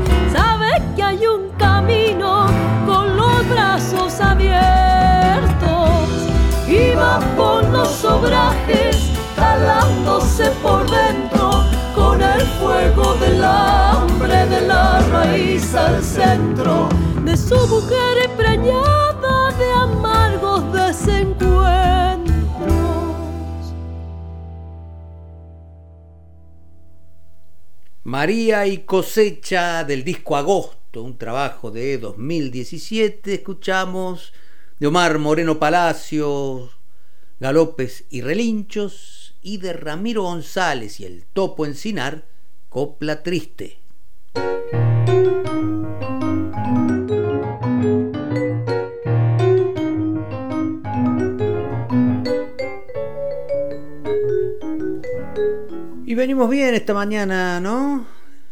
obrajes, talándose por dentro con el fuego del hambre de la raíz al centro de su mujer preñada de amargos desencuentros. María y cosecha del disco Agosto, un trabajo de 2017. Escuchamos de Omar Moreno Palacios, Galopes y Relinchos, y de Ramiro González y el Topo Encinar, Copla Triste. Y venimos bien esta mañana, ¿no?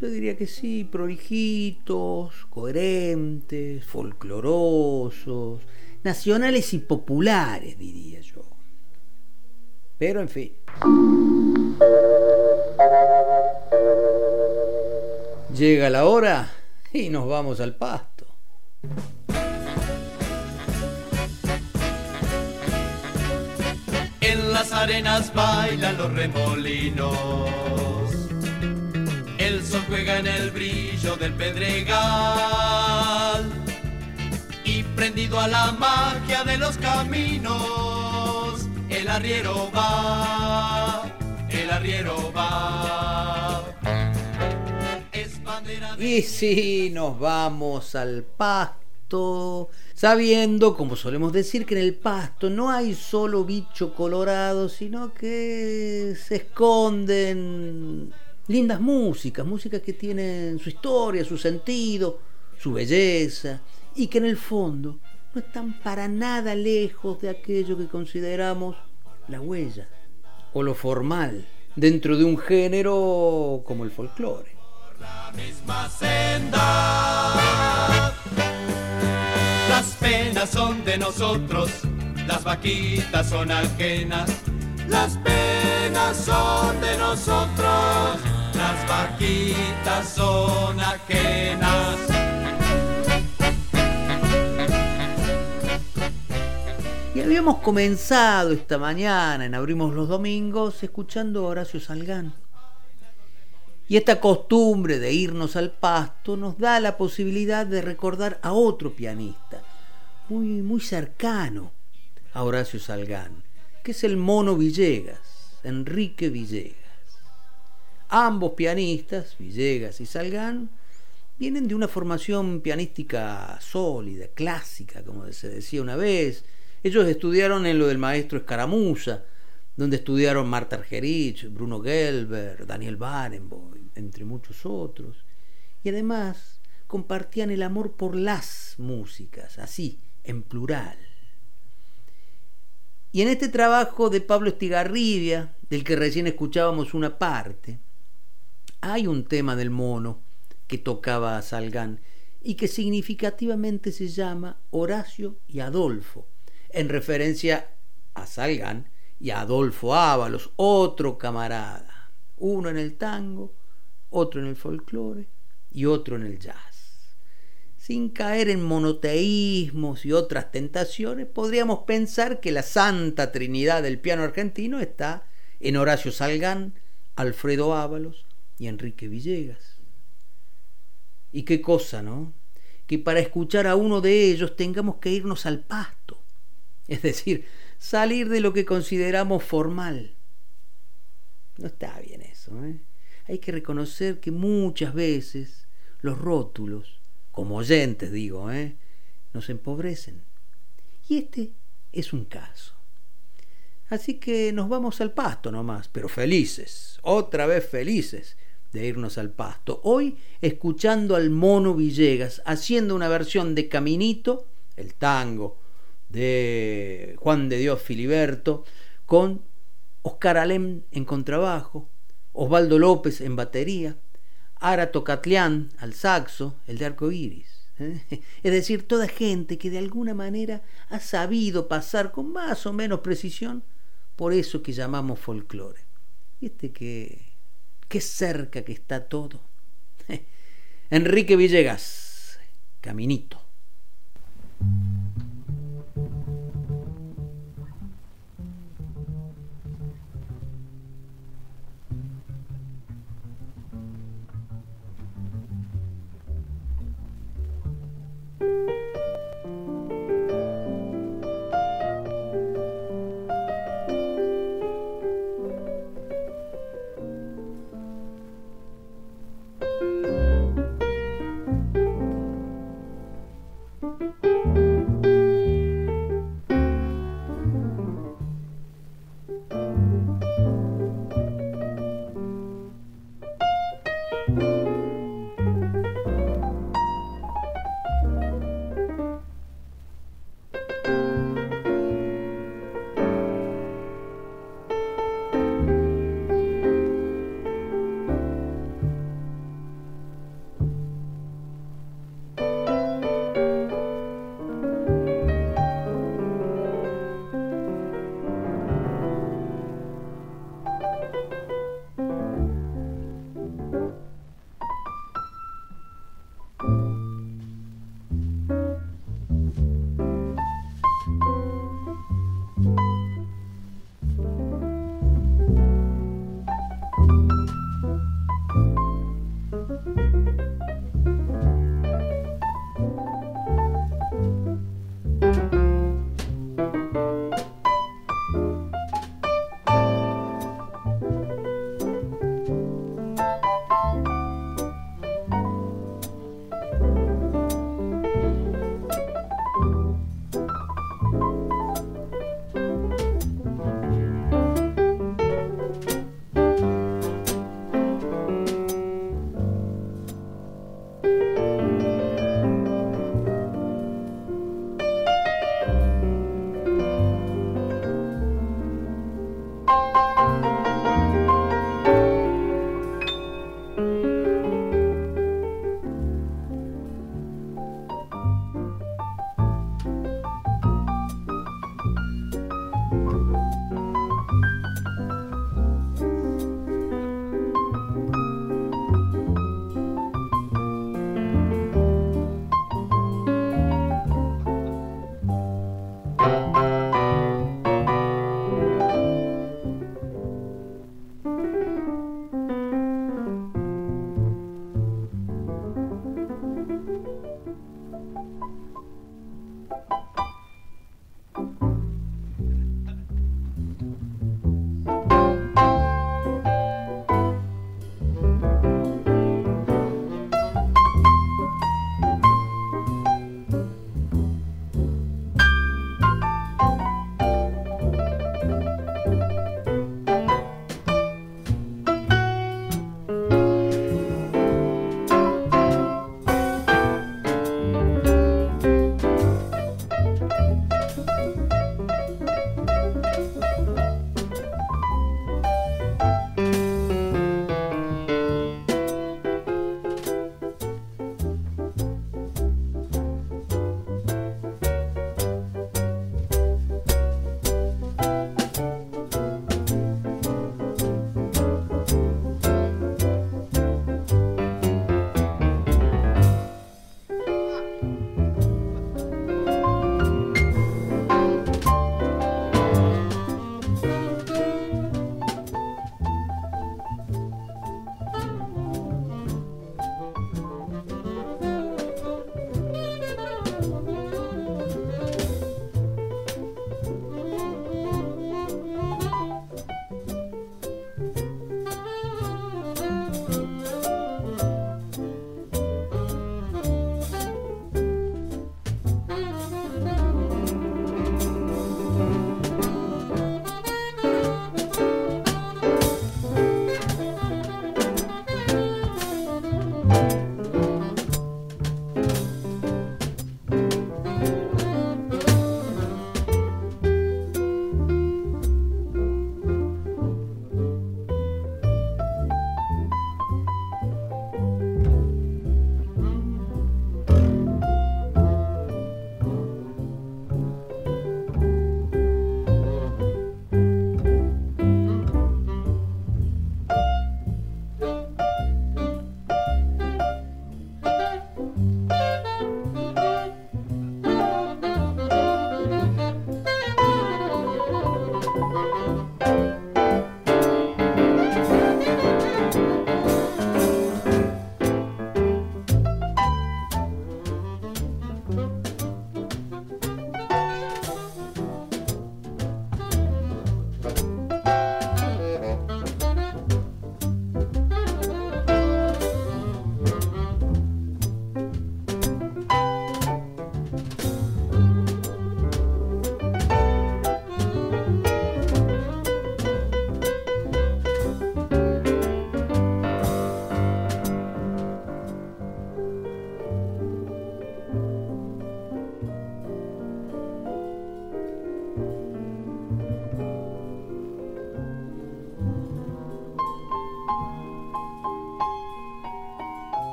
Yo diría que sí, prolijitos, coherentes, folclorosos, nacionales y populares, diría yo. Pero en fin. Llega la hora y nos vamos al pasto. En las arenas bailan los remolinos. El sol juega en el brillo del pedregal. Y prendido a la magia de los caminos, el arriero va, el arriero va. Es bandera de Y si nos vamos al pasto, sabiendo, como solemos decir, que en el pasto no hay solo bicho colorado, sino que se esconden lindas músicas, músicas que tienen su historia, su sentido, su belleza, y que en el fondo no están para nada lejos de aquello que consideramos la huella o lo formal dentro de un género como el folclore. la misma senda. Las penas son de nosotros, las vaquitas son ajenas. Las penas son de nosotros, las vaquitas son ajenas. Habíamos comenzado esta mañana en Abrimos los Domingos escuchando a Horacio Salgán. Y esta costumbre de irnos al pasto nos da la posibilidad de recordar a otro pianista, muy, muy cercano a Horacio Salgán, que es el mono Villegas, Enrique Villegas. Ambos pianistas, Villegas y Salgán, vienen de una formación pianística sólida, clásica, como se decía una vez. Ellos estudiaron en lo del maestro Escaramuza, donde estudiaron Marta Argerich, Bruno Gelber, Daniel Barenboim, entre muchos otros. Y además compartían el amor por las músicas, así, en plural. Y en este trabajo de Pablo Estigarribia, del que recién escuchábamos una parte, hay un tema del mono que tocaba a Salgán y que significativamente se llama Horacio y Adolfo, en referencia a Salgán y a Adolfo Ábalos, otro camarada, uno en el tango, otro en el folclore y otro en el jazz. Sin caer en monoteísmos y otras tentaciones, podríamos pensar que la santa trinidad del piano argentino está en Horacio Salgán, Alfredo Ábalos y Enrique Villegas. Y qué cosa, ¿no? Que para escuchar a uno de ellos tengamos que irnos al pasto, es decir, salir de lo que consideramos formal. No está bien eso, ¿eh? Hay que reconocer que muchas veces los rótulos, como oyentes digo, ¿eh? nos empobrecen. Y este es un caso. Así que nos vamos al pasto nomás, pero felices, otra vez felices, de irnos al pasto. Hoy escuchando al mono Villegas haciendo una versión de Caminito, el tango de Juan de Dios Filiberto, con Oscar Alem en contrabajo, Osvaldo López en batería, Ara Tocatlián al saxo, el de arco iris. ¿eh? Es decir, toda gente que de alguna manera ha sabido pasar con más o menos precisión por eso que llamamos folclore. Viste que qué cerca que está todo. Enrique Villegas, Caminito.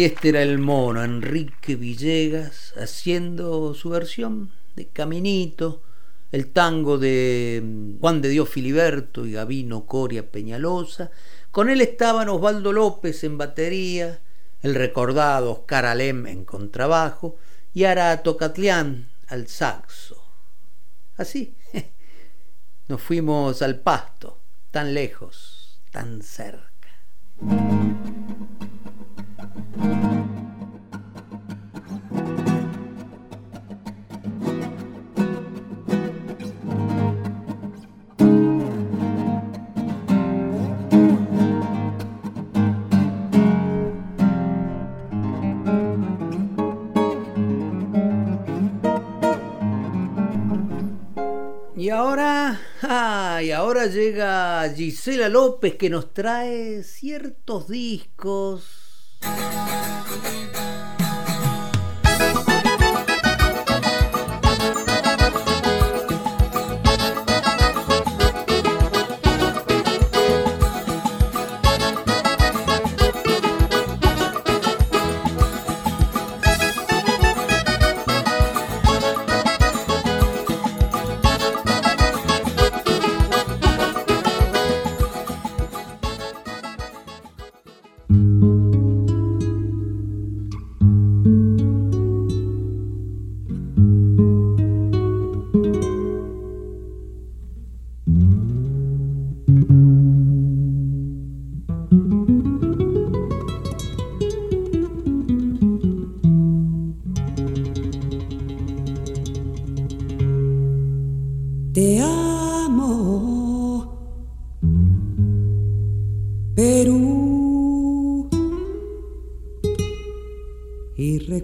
Y este era el mono, Enrique Villegas, haciendo su versión de Caminito, el tango de mm, Juan de Dios Filiberto y Gavino Coria Peñalosa. Con él estaban Osvaldo López en batería, el recordado Oscar Alem en contrabajo y Ara Tocatlián al saxo. Así, nos fuimos al pasto, tan lejos, tan cerca. Y ahora, y ahora llega Gisela López que nos trae ciertos discos Thank you.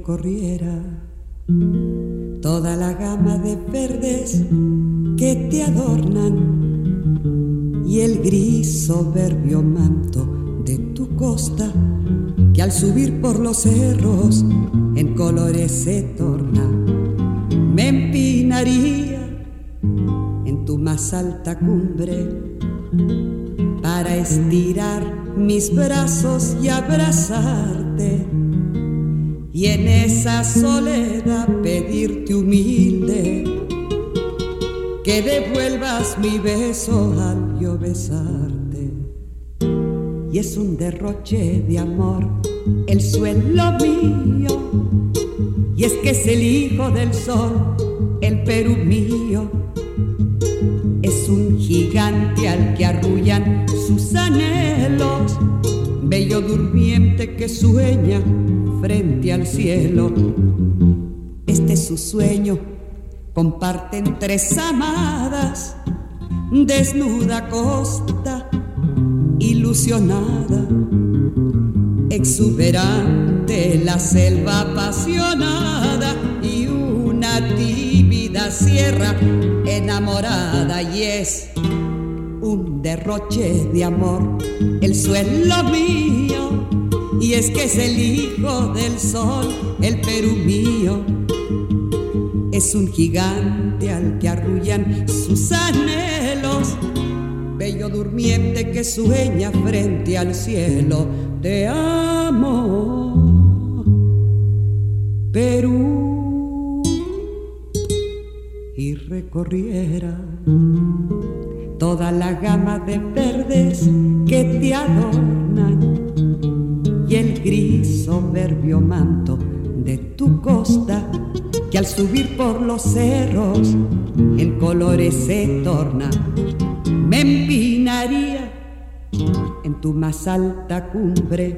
Corriera toda la gama de verdes que te adornan y el gris soberbio manto de tu costa que al subir por los cerros en colores se torna. Me empinaría en tu más alta cumbre para estirar mis brazos y abrazarte y en esa soledad pedirte humilde que devuelvas mi beso al yo besarte. Y es un derroche de amor el suelo mío, y es que es el hijo del sol, el Perú mío. Es un gigante al que arrullan sus anhelos, bello durmiente que sueña frente al cielo. Este es su sueño, comparten tres amadas, desnuda costa, ilusionada, exuberante la selva apasionada y una tímida sierra enamorada y es un derroche de amor, el suelo mío y es que es el hijo del sol, el Perú mío. Es un gigante al que arrullan sus anhelos, bello durmiente que sueña frente al cielo. Te amo, Perú, y recorriera toda la gama de verdes que te adornan y el gris soberbio manto de tu costa que al subir por los cerros en colores se torna. Me empinaría en tu más alta cumbre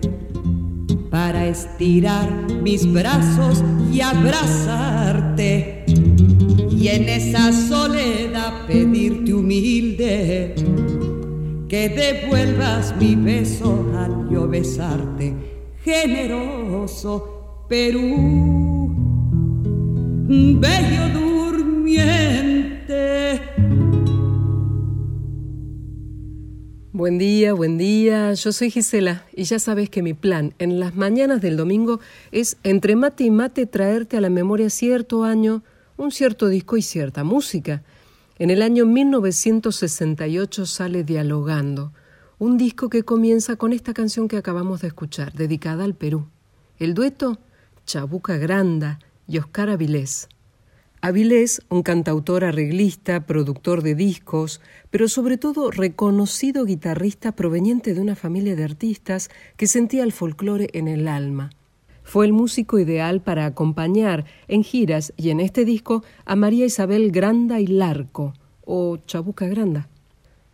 para estirar mis brazos y abrazarte y en esa soledad pedirte humilde que devuelvas mi beso al yo besarte, generoso Perú, bello durmiente. Buen día, buen día. Yo soy Gisela y ya sabes que mi plan en las mañanas del domingo es entre mate y mate traerte a la memoria cierto año, un cierto disco y cierta música. En el año 1968 sale Dialogando, un disco que comienza con esta canción que acabamos de escuchar, dedicada al Perú. El dueto, Chabuca Granda y Oscar Avilés. Avilés, un cantautor arreglista, productor de discos, pero sobre todo reconocido guitarrista proveniente de una familia de artistas que sentía el folclore en el alma. Fue el músico ideal para acompañar en giras y en este disco a María Isabel Granda y Larco, o Chabuca Granda.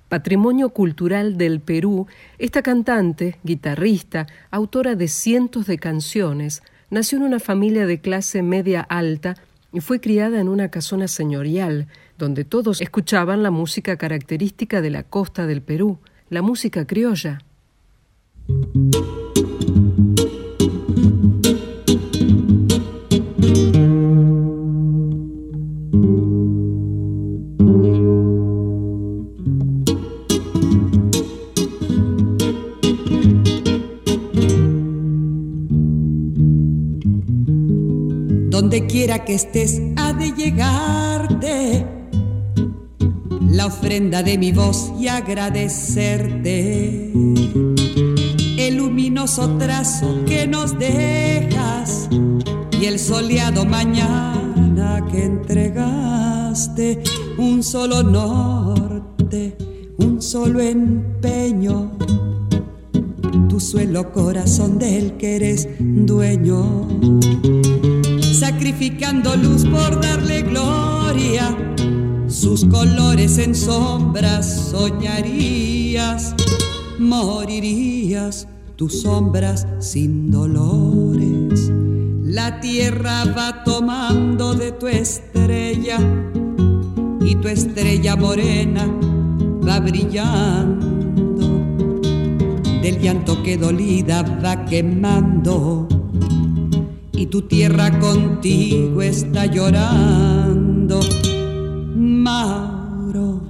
Patrimonio cultural del Perú, esta cantante, guitarrista, autora de cientos de canciones, nació en una familia de clase media alta y fue criada en una casona señorial, donde todos escuchaban la música característica de la costa del Perú, la música criolla. Donde quiera que estés ha de llegarte la ofrenda de mi voz y agradecerte el luminoso trazo que nos dejas y el soleado mañana que entregaste. Un solo norte, un solo empeño, tu suelo corazón del que eres dueño, sacrificando luz por darle gloria, sus colores en sombras soñarías, morirías tus sombras sin dolores. La tierra va tomando de tu estrella y tu estrella morena va brillando. Del llanto que dolida va quemando y tu tierra contigo está llorando. Mauro,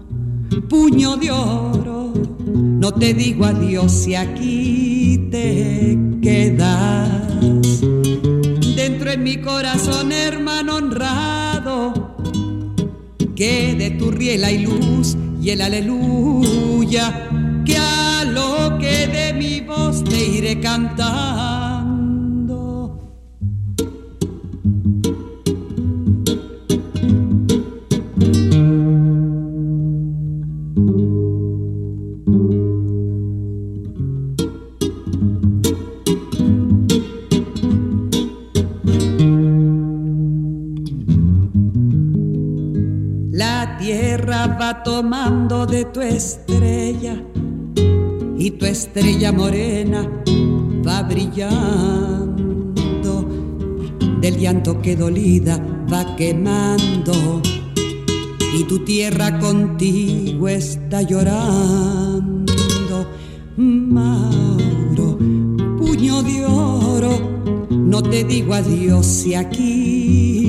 puño de oro, no te digo adiós si aquí te quedas. Dentro en mi corazón, hermano honrado, que de tu riel hay luz y el aleluya, que a lo que de mi voz te iré cantando. Va tomando de tu estrella y tu estrella morena va brillando. Del llanto que dolida va quemando y tu tierra contigo está llorando. Mauro, puño de oro, no te digo adiós si aquí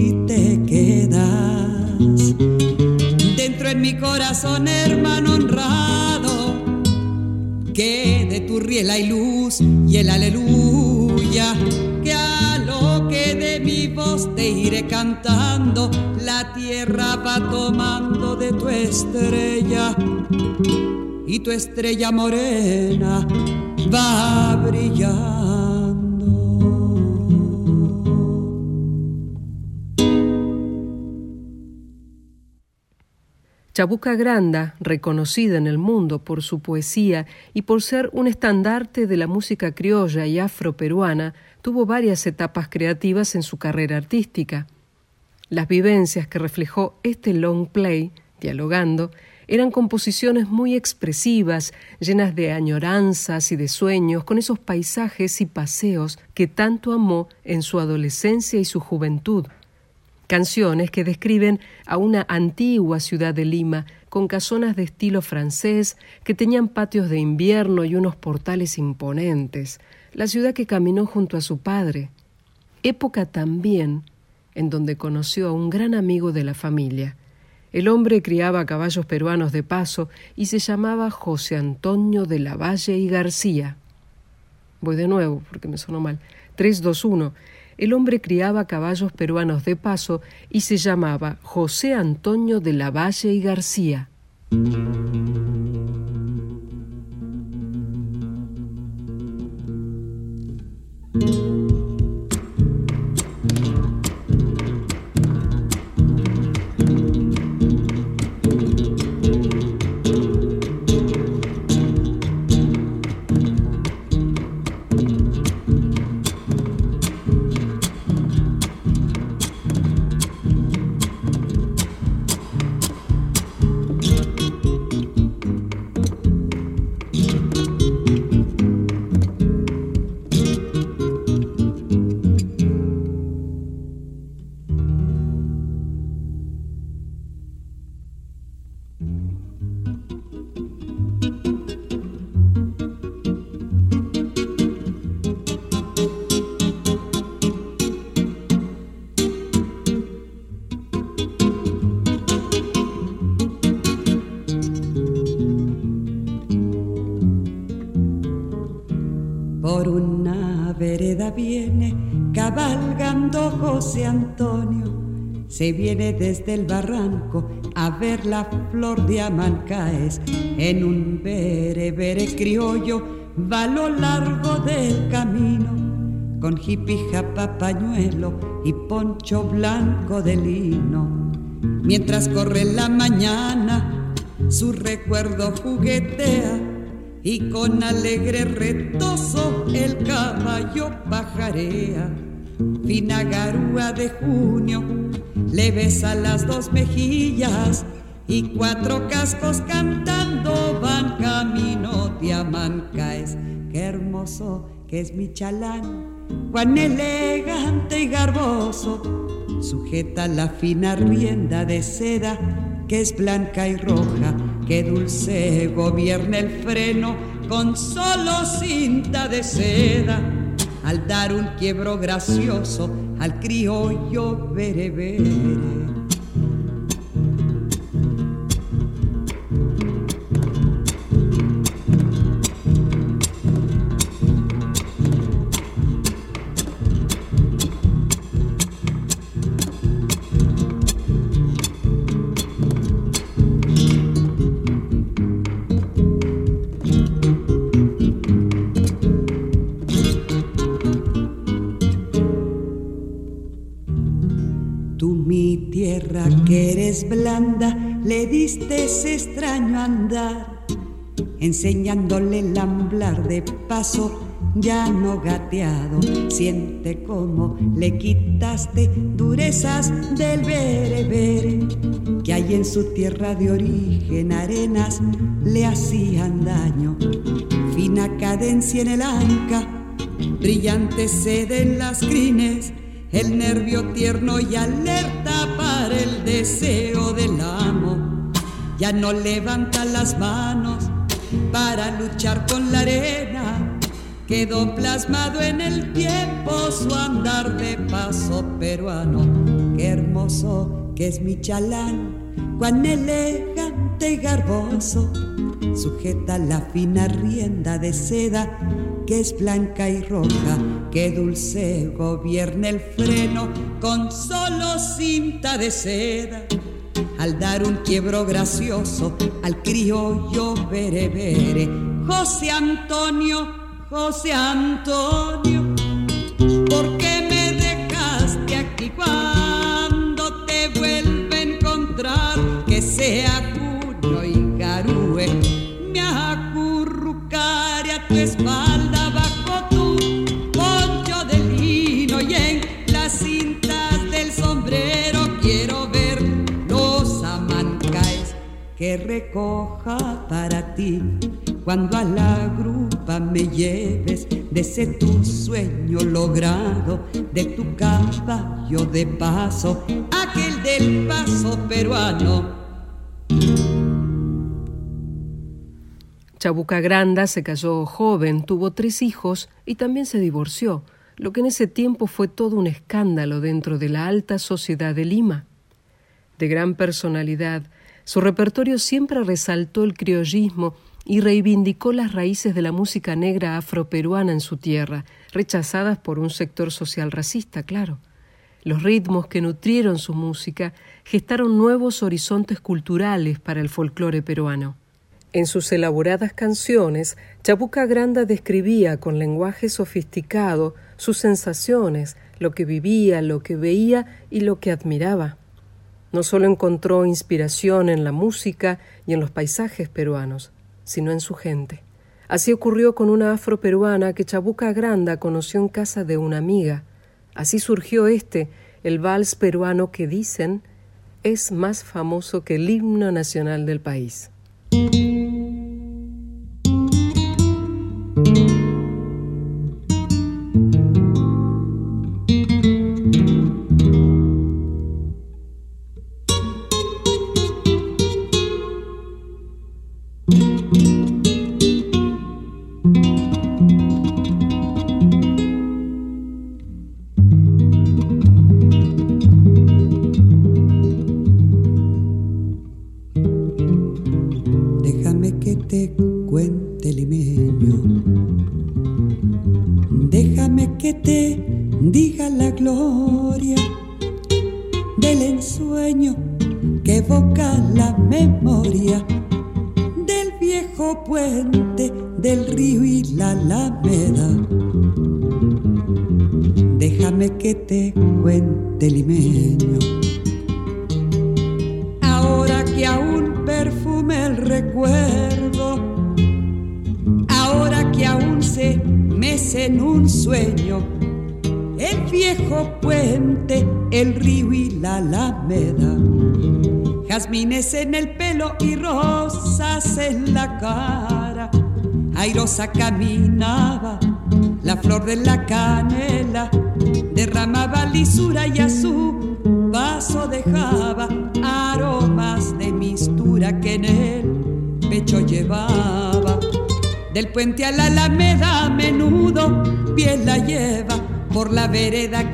mi corazón, hermano honrado, que de tu riel hay luz y el aleluya, que a lo que de mi voz te iré cantando, la tierra va tomando de tu estrella y tu estrella morena va brillando. Chabuca Granda, reconocida en el mundo por su poesía y por ser un estandarte de la música criolla y afroperuana, tuvo varias etapas creativas en su carrera artística. Las vivencias que reflejó este long play, dialogando, eran composiciones muy expresivas, llenas de añoranzas y de sueños, con esos paisajes y paseos que tanto amó en su adolescencia y su juventud. Canciones que describen a una antigua ciudad de Lima con casonas de estilo francés que tenían patios de invierno y unos portales imponentes, la ciudad que caminó junto a su padre, época también en donde conoció a un gran amigo de la familia. El hombre criaba caballos peruanos de paso y se llamaba José Antonio de la Valle y García. Voy de nuevo porque me sonó mal. 321. El hombre criaba caballos peruanos de paso y se llamaba José Antonio de la Valle y García. Se viene desde el barranco a ver la flor de Amancaes en un bere criollo va lo largo del camino con jipija papañuelo y poncho blanco de lino. Mientras corre la mañana su recuerdo juguetea y con alegre retoso el caballo pajarea fina garúa de junio le besa las dos mejillas y cuatro cascos cantando van camino de Amancaes. Qué hermoso que es mi chalán, cuán elegante y garboso, sujeta la fina rienda de seda que es blanca y roja, que dulce gobierna el freno con solo cinta de seda al dar un quiebro gracioso al criollo berebere. Ese extraño andar, enseñándole el amblar de paso ya no gateado. Siente como le quitaste durezas del berebere que hay en su tierra de origen, arenas le hacían daño. Fina cadencia en el anca, brillante sede en las crines el nervio tierno y alerta para el deseo del amo. Ya no levanta las manos para luchar con la arena. Quedó plasmado en el tiempo su andar de paso peruano. Qué hermoso que es mi chalán, cuán elegante y garboso. Sujeta la fina rienda de seda que es blanca y roja, que dulce gobierna el freno con solo cinta de seda. Al dar un quiebro gracioso al criollo berebere, José Antonio, José Antonio, ¿por qué me dejaste aquí cuando te vuelve a encontrar que sea recoja para ti cuando a la grupa me lleves de ese tu sueño logrado, de tu caballo de paso, aquel del paso peruano. Chabuca Granda se casó joven, tuvo tres hijos y también se divorció, lo que en ese tiempo fue todo un escándalo dentro de la alta sociedad de Lima. De gran personalidad, su repertorio siempre resaltó el criollismo y reivindicó las raíces de la música negra afroperuana en su tierra, rechazadas por un sector social racista, claro. Los ritmos que nutrieron su música gestaron nuevos horizontes culturales para el folclore peruano. En sus elaboradas canciones, Chabuca Granda describía con lenguaje sofisticado sus sensaciones, lo que vivía, lo que veía y lo que admiraba. No solo encontró inspiración en la música y en los paisajes peruanos, sino en su gente. Así ocurrió con una afroperuana que Chabuca Granda conoció en casa de una amiga. Así surgió este, el vals peruano que dicen es más famoso que el himno nacional del país.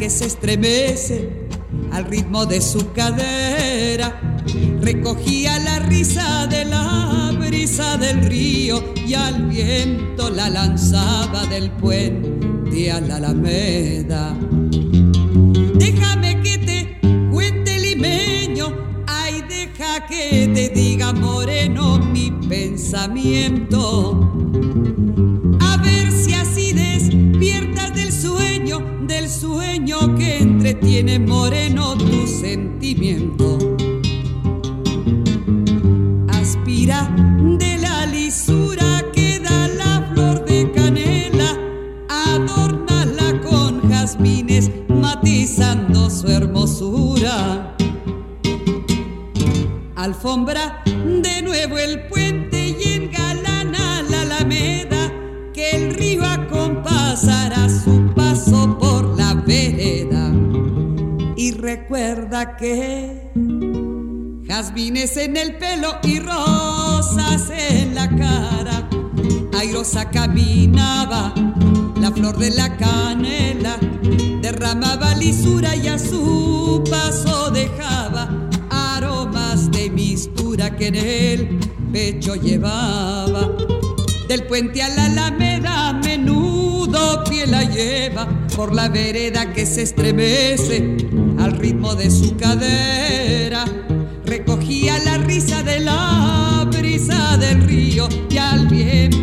Que se estremece al ritmo de su cadera recogía la risa de la brisa del río y al viento la lanzaba del puente a la alameda. Su paso dejaba aromas de mistura que en el pecho llevaba. Del puente a la alameda menudo pie la lleva por la vereda que se estremece al ritmo de su cadera recogía la risa de la brisa del río y al viento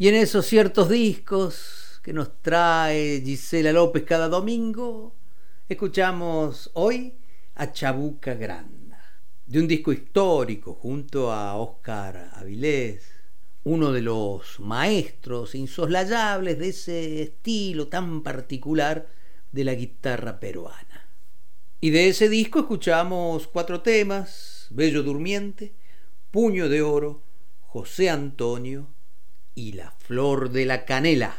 Y en esos ciertos discos que nos trae Gisela López cada domingo, escuchamos hoy a Chabuca Granda, de un disco histórico junto a Oscar Avilés, uno de los maestros insoslayables de ese estilo tan particular de la guitarra peruana. Y de ese disco escuchamos cuatro temas, Bello Durmiente, Puño de Oro, José Antonio y La Flor de la Canela.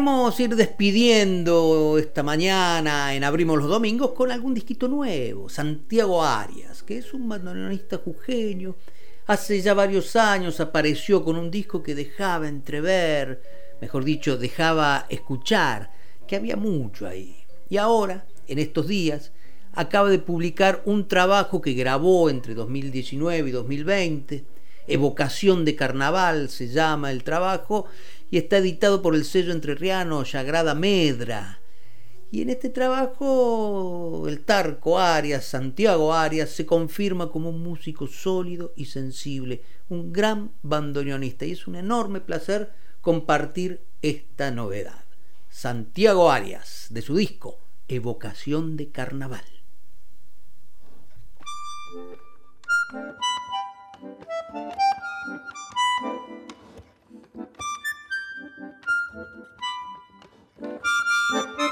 Queremos ir despidiendo esta mañana en Abrimos los Domingos con algún disquito nuevo. Santiago Arias, que es un bandoneonista jujeño. Hace ya varios años apareció con un disco que dejaba entrever, mejor dicho, dejaba escuchar, que había mucho ahí. Y ahora, en estos días, acaba de publicar un trabajo que grabó entre 2019 y 2020. Evocación de Carnaval se llama el trabajo y está editado por el sello entrerriano Sagrada Medra. Y en este trabajo el Tarco Arias, Santiago Arias, se confirma como un músico sólido y sensible, un gran bandoneonista y es un enorme placer compartir esta novedad. Santiago Arias, de su disco Evocación de Carnaval. you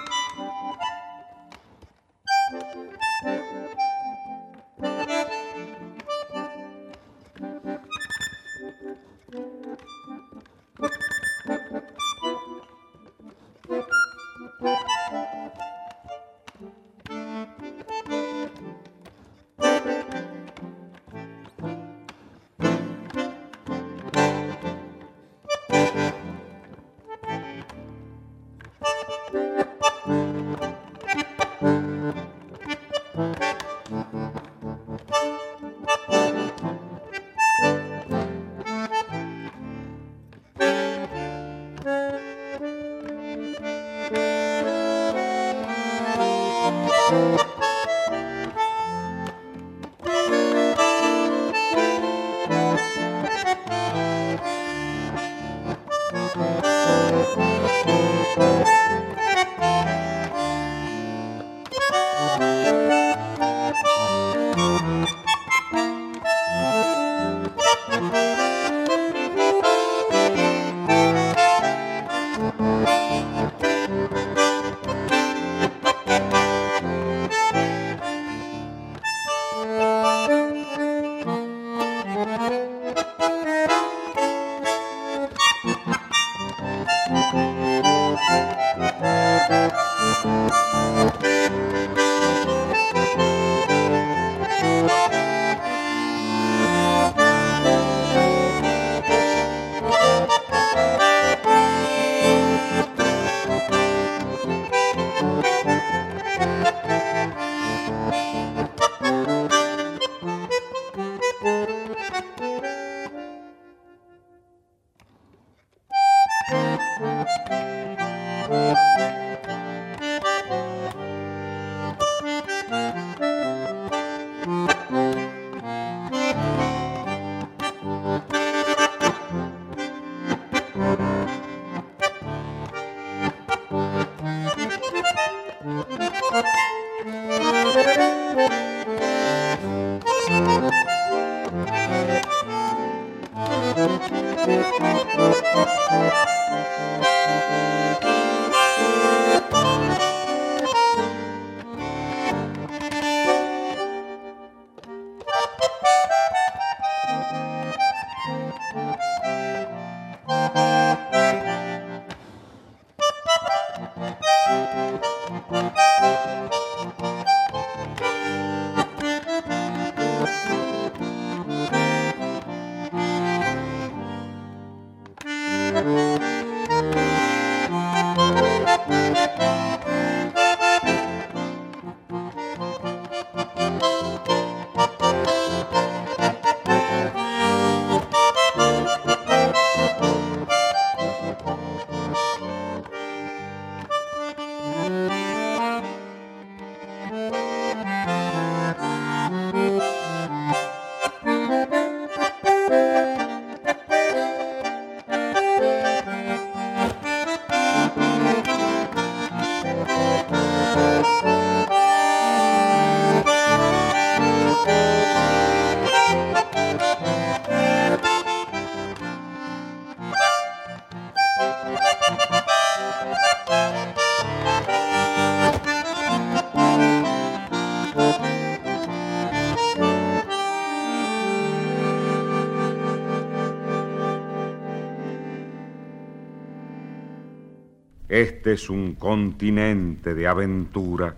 Este es un continente de aventura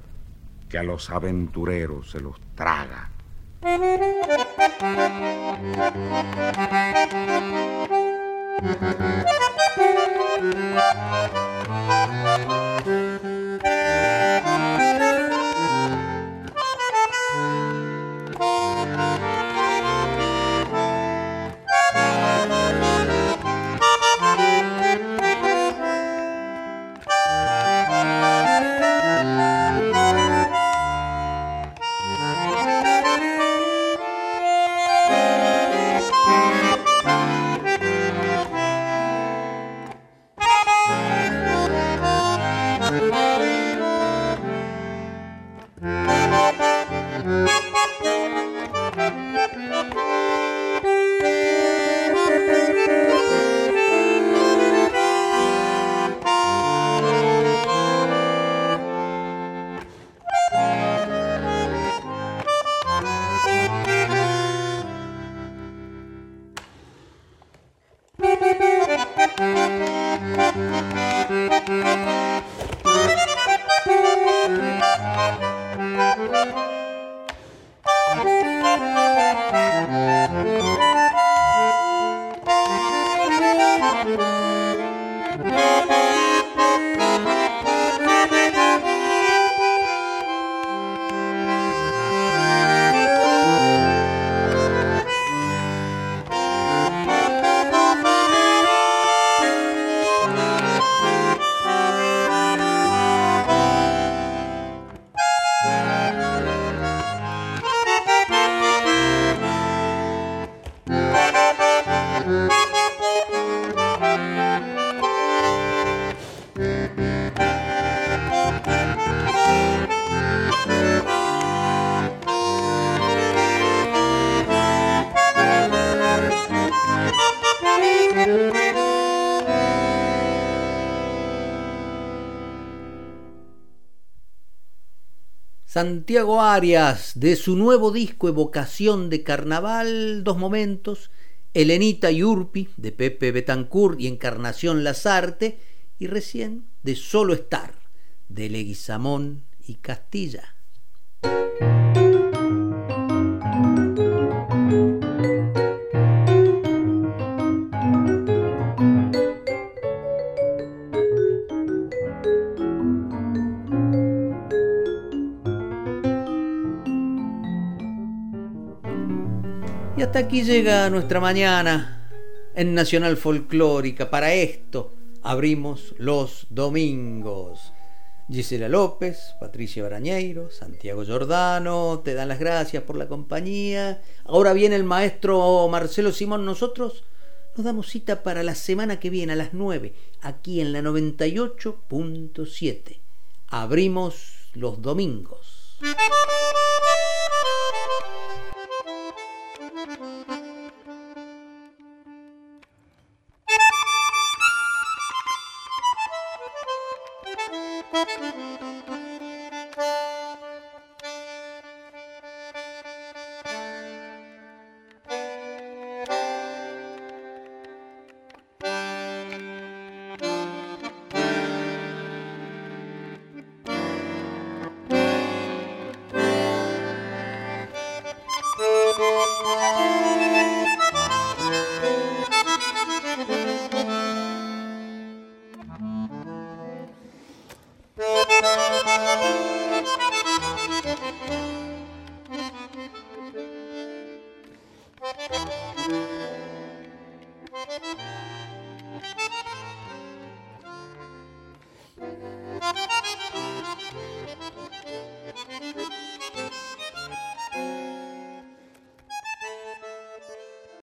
que a los aventureros se los traga. Santiago Arias, de su nuevo disco Evocación de Carnaval, dos momentos, Elenita y Urpi, de Pepe Betancourt y Encarnación Lazarte, y recién de Solo Estar, de Leguizamón y Castilla. Aquí llega nuestra mañana en Nacional Folclórica. Para esto abrimos los domingos. Gisela López, Patricia Barañeiro, Santiago Giordano, te dan las gracias por la compañía. Ahora viene el maestro Marcelo Simón. Nosotros nos damos cita para la semana que viene a las 9, aquí en la 98.7. Abrimos los domingos.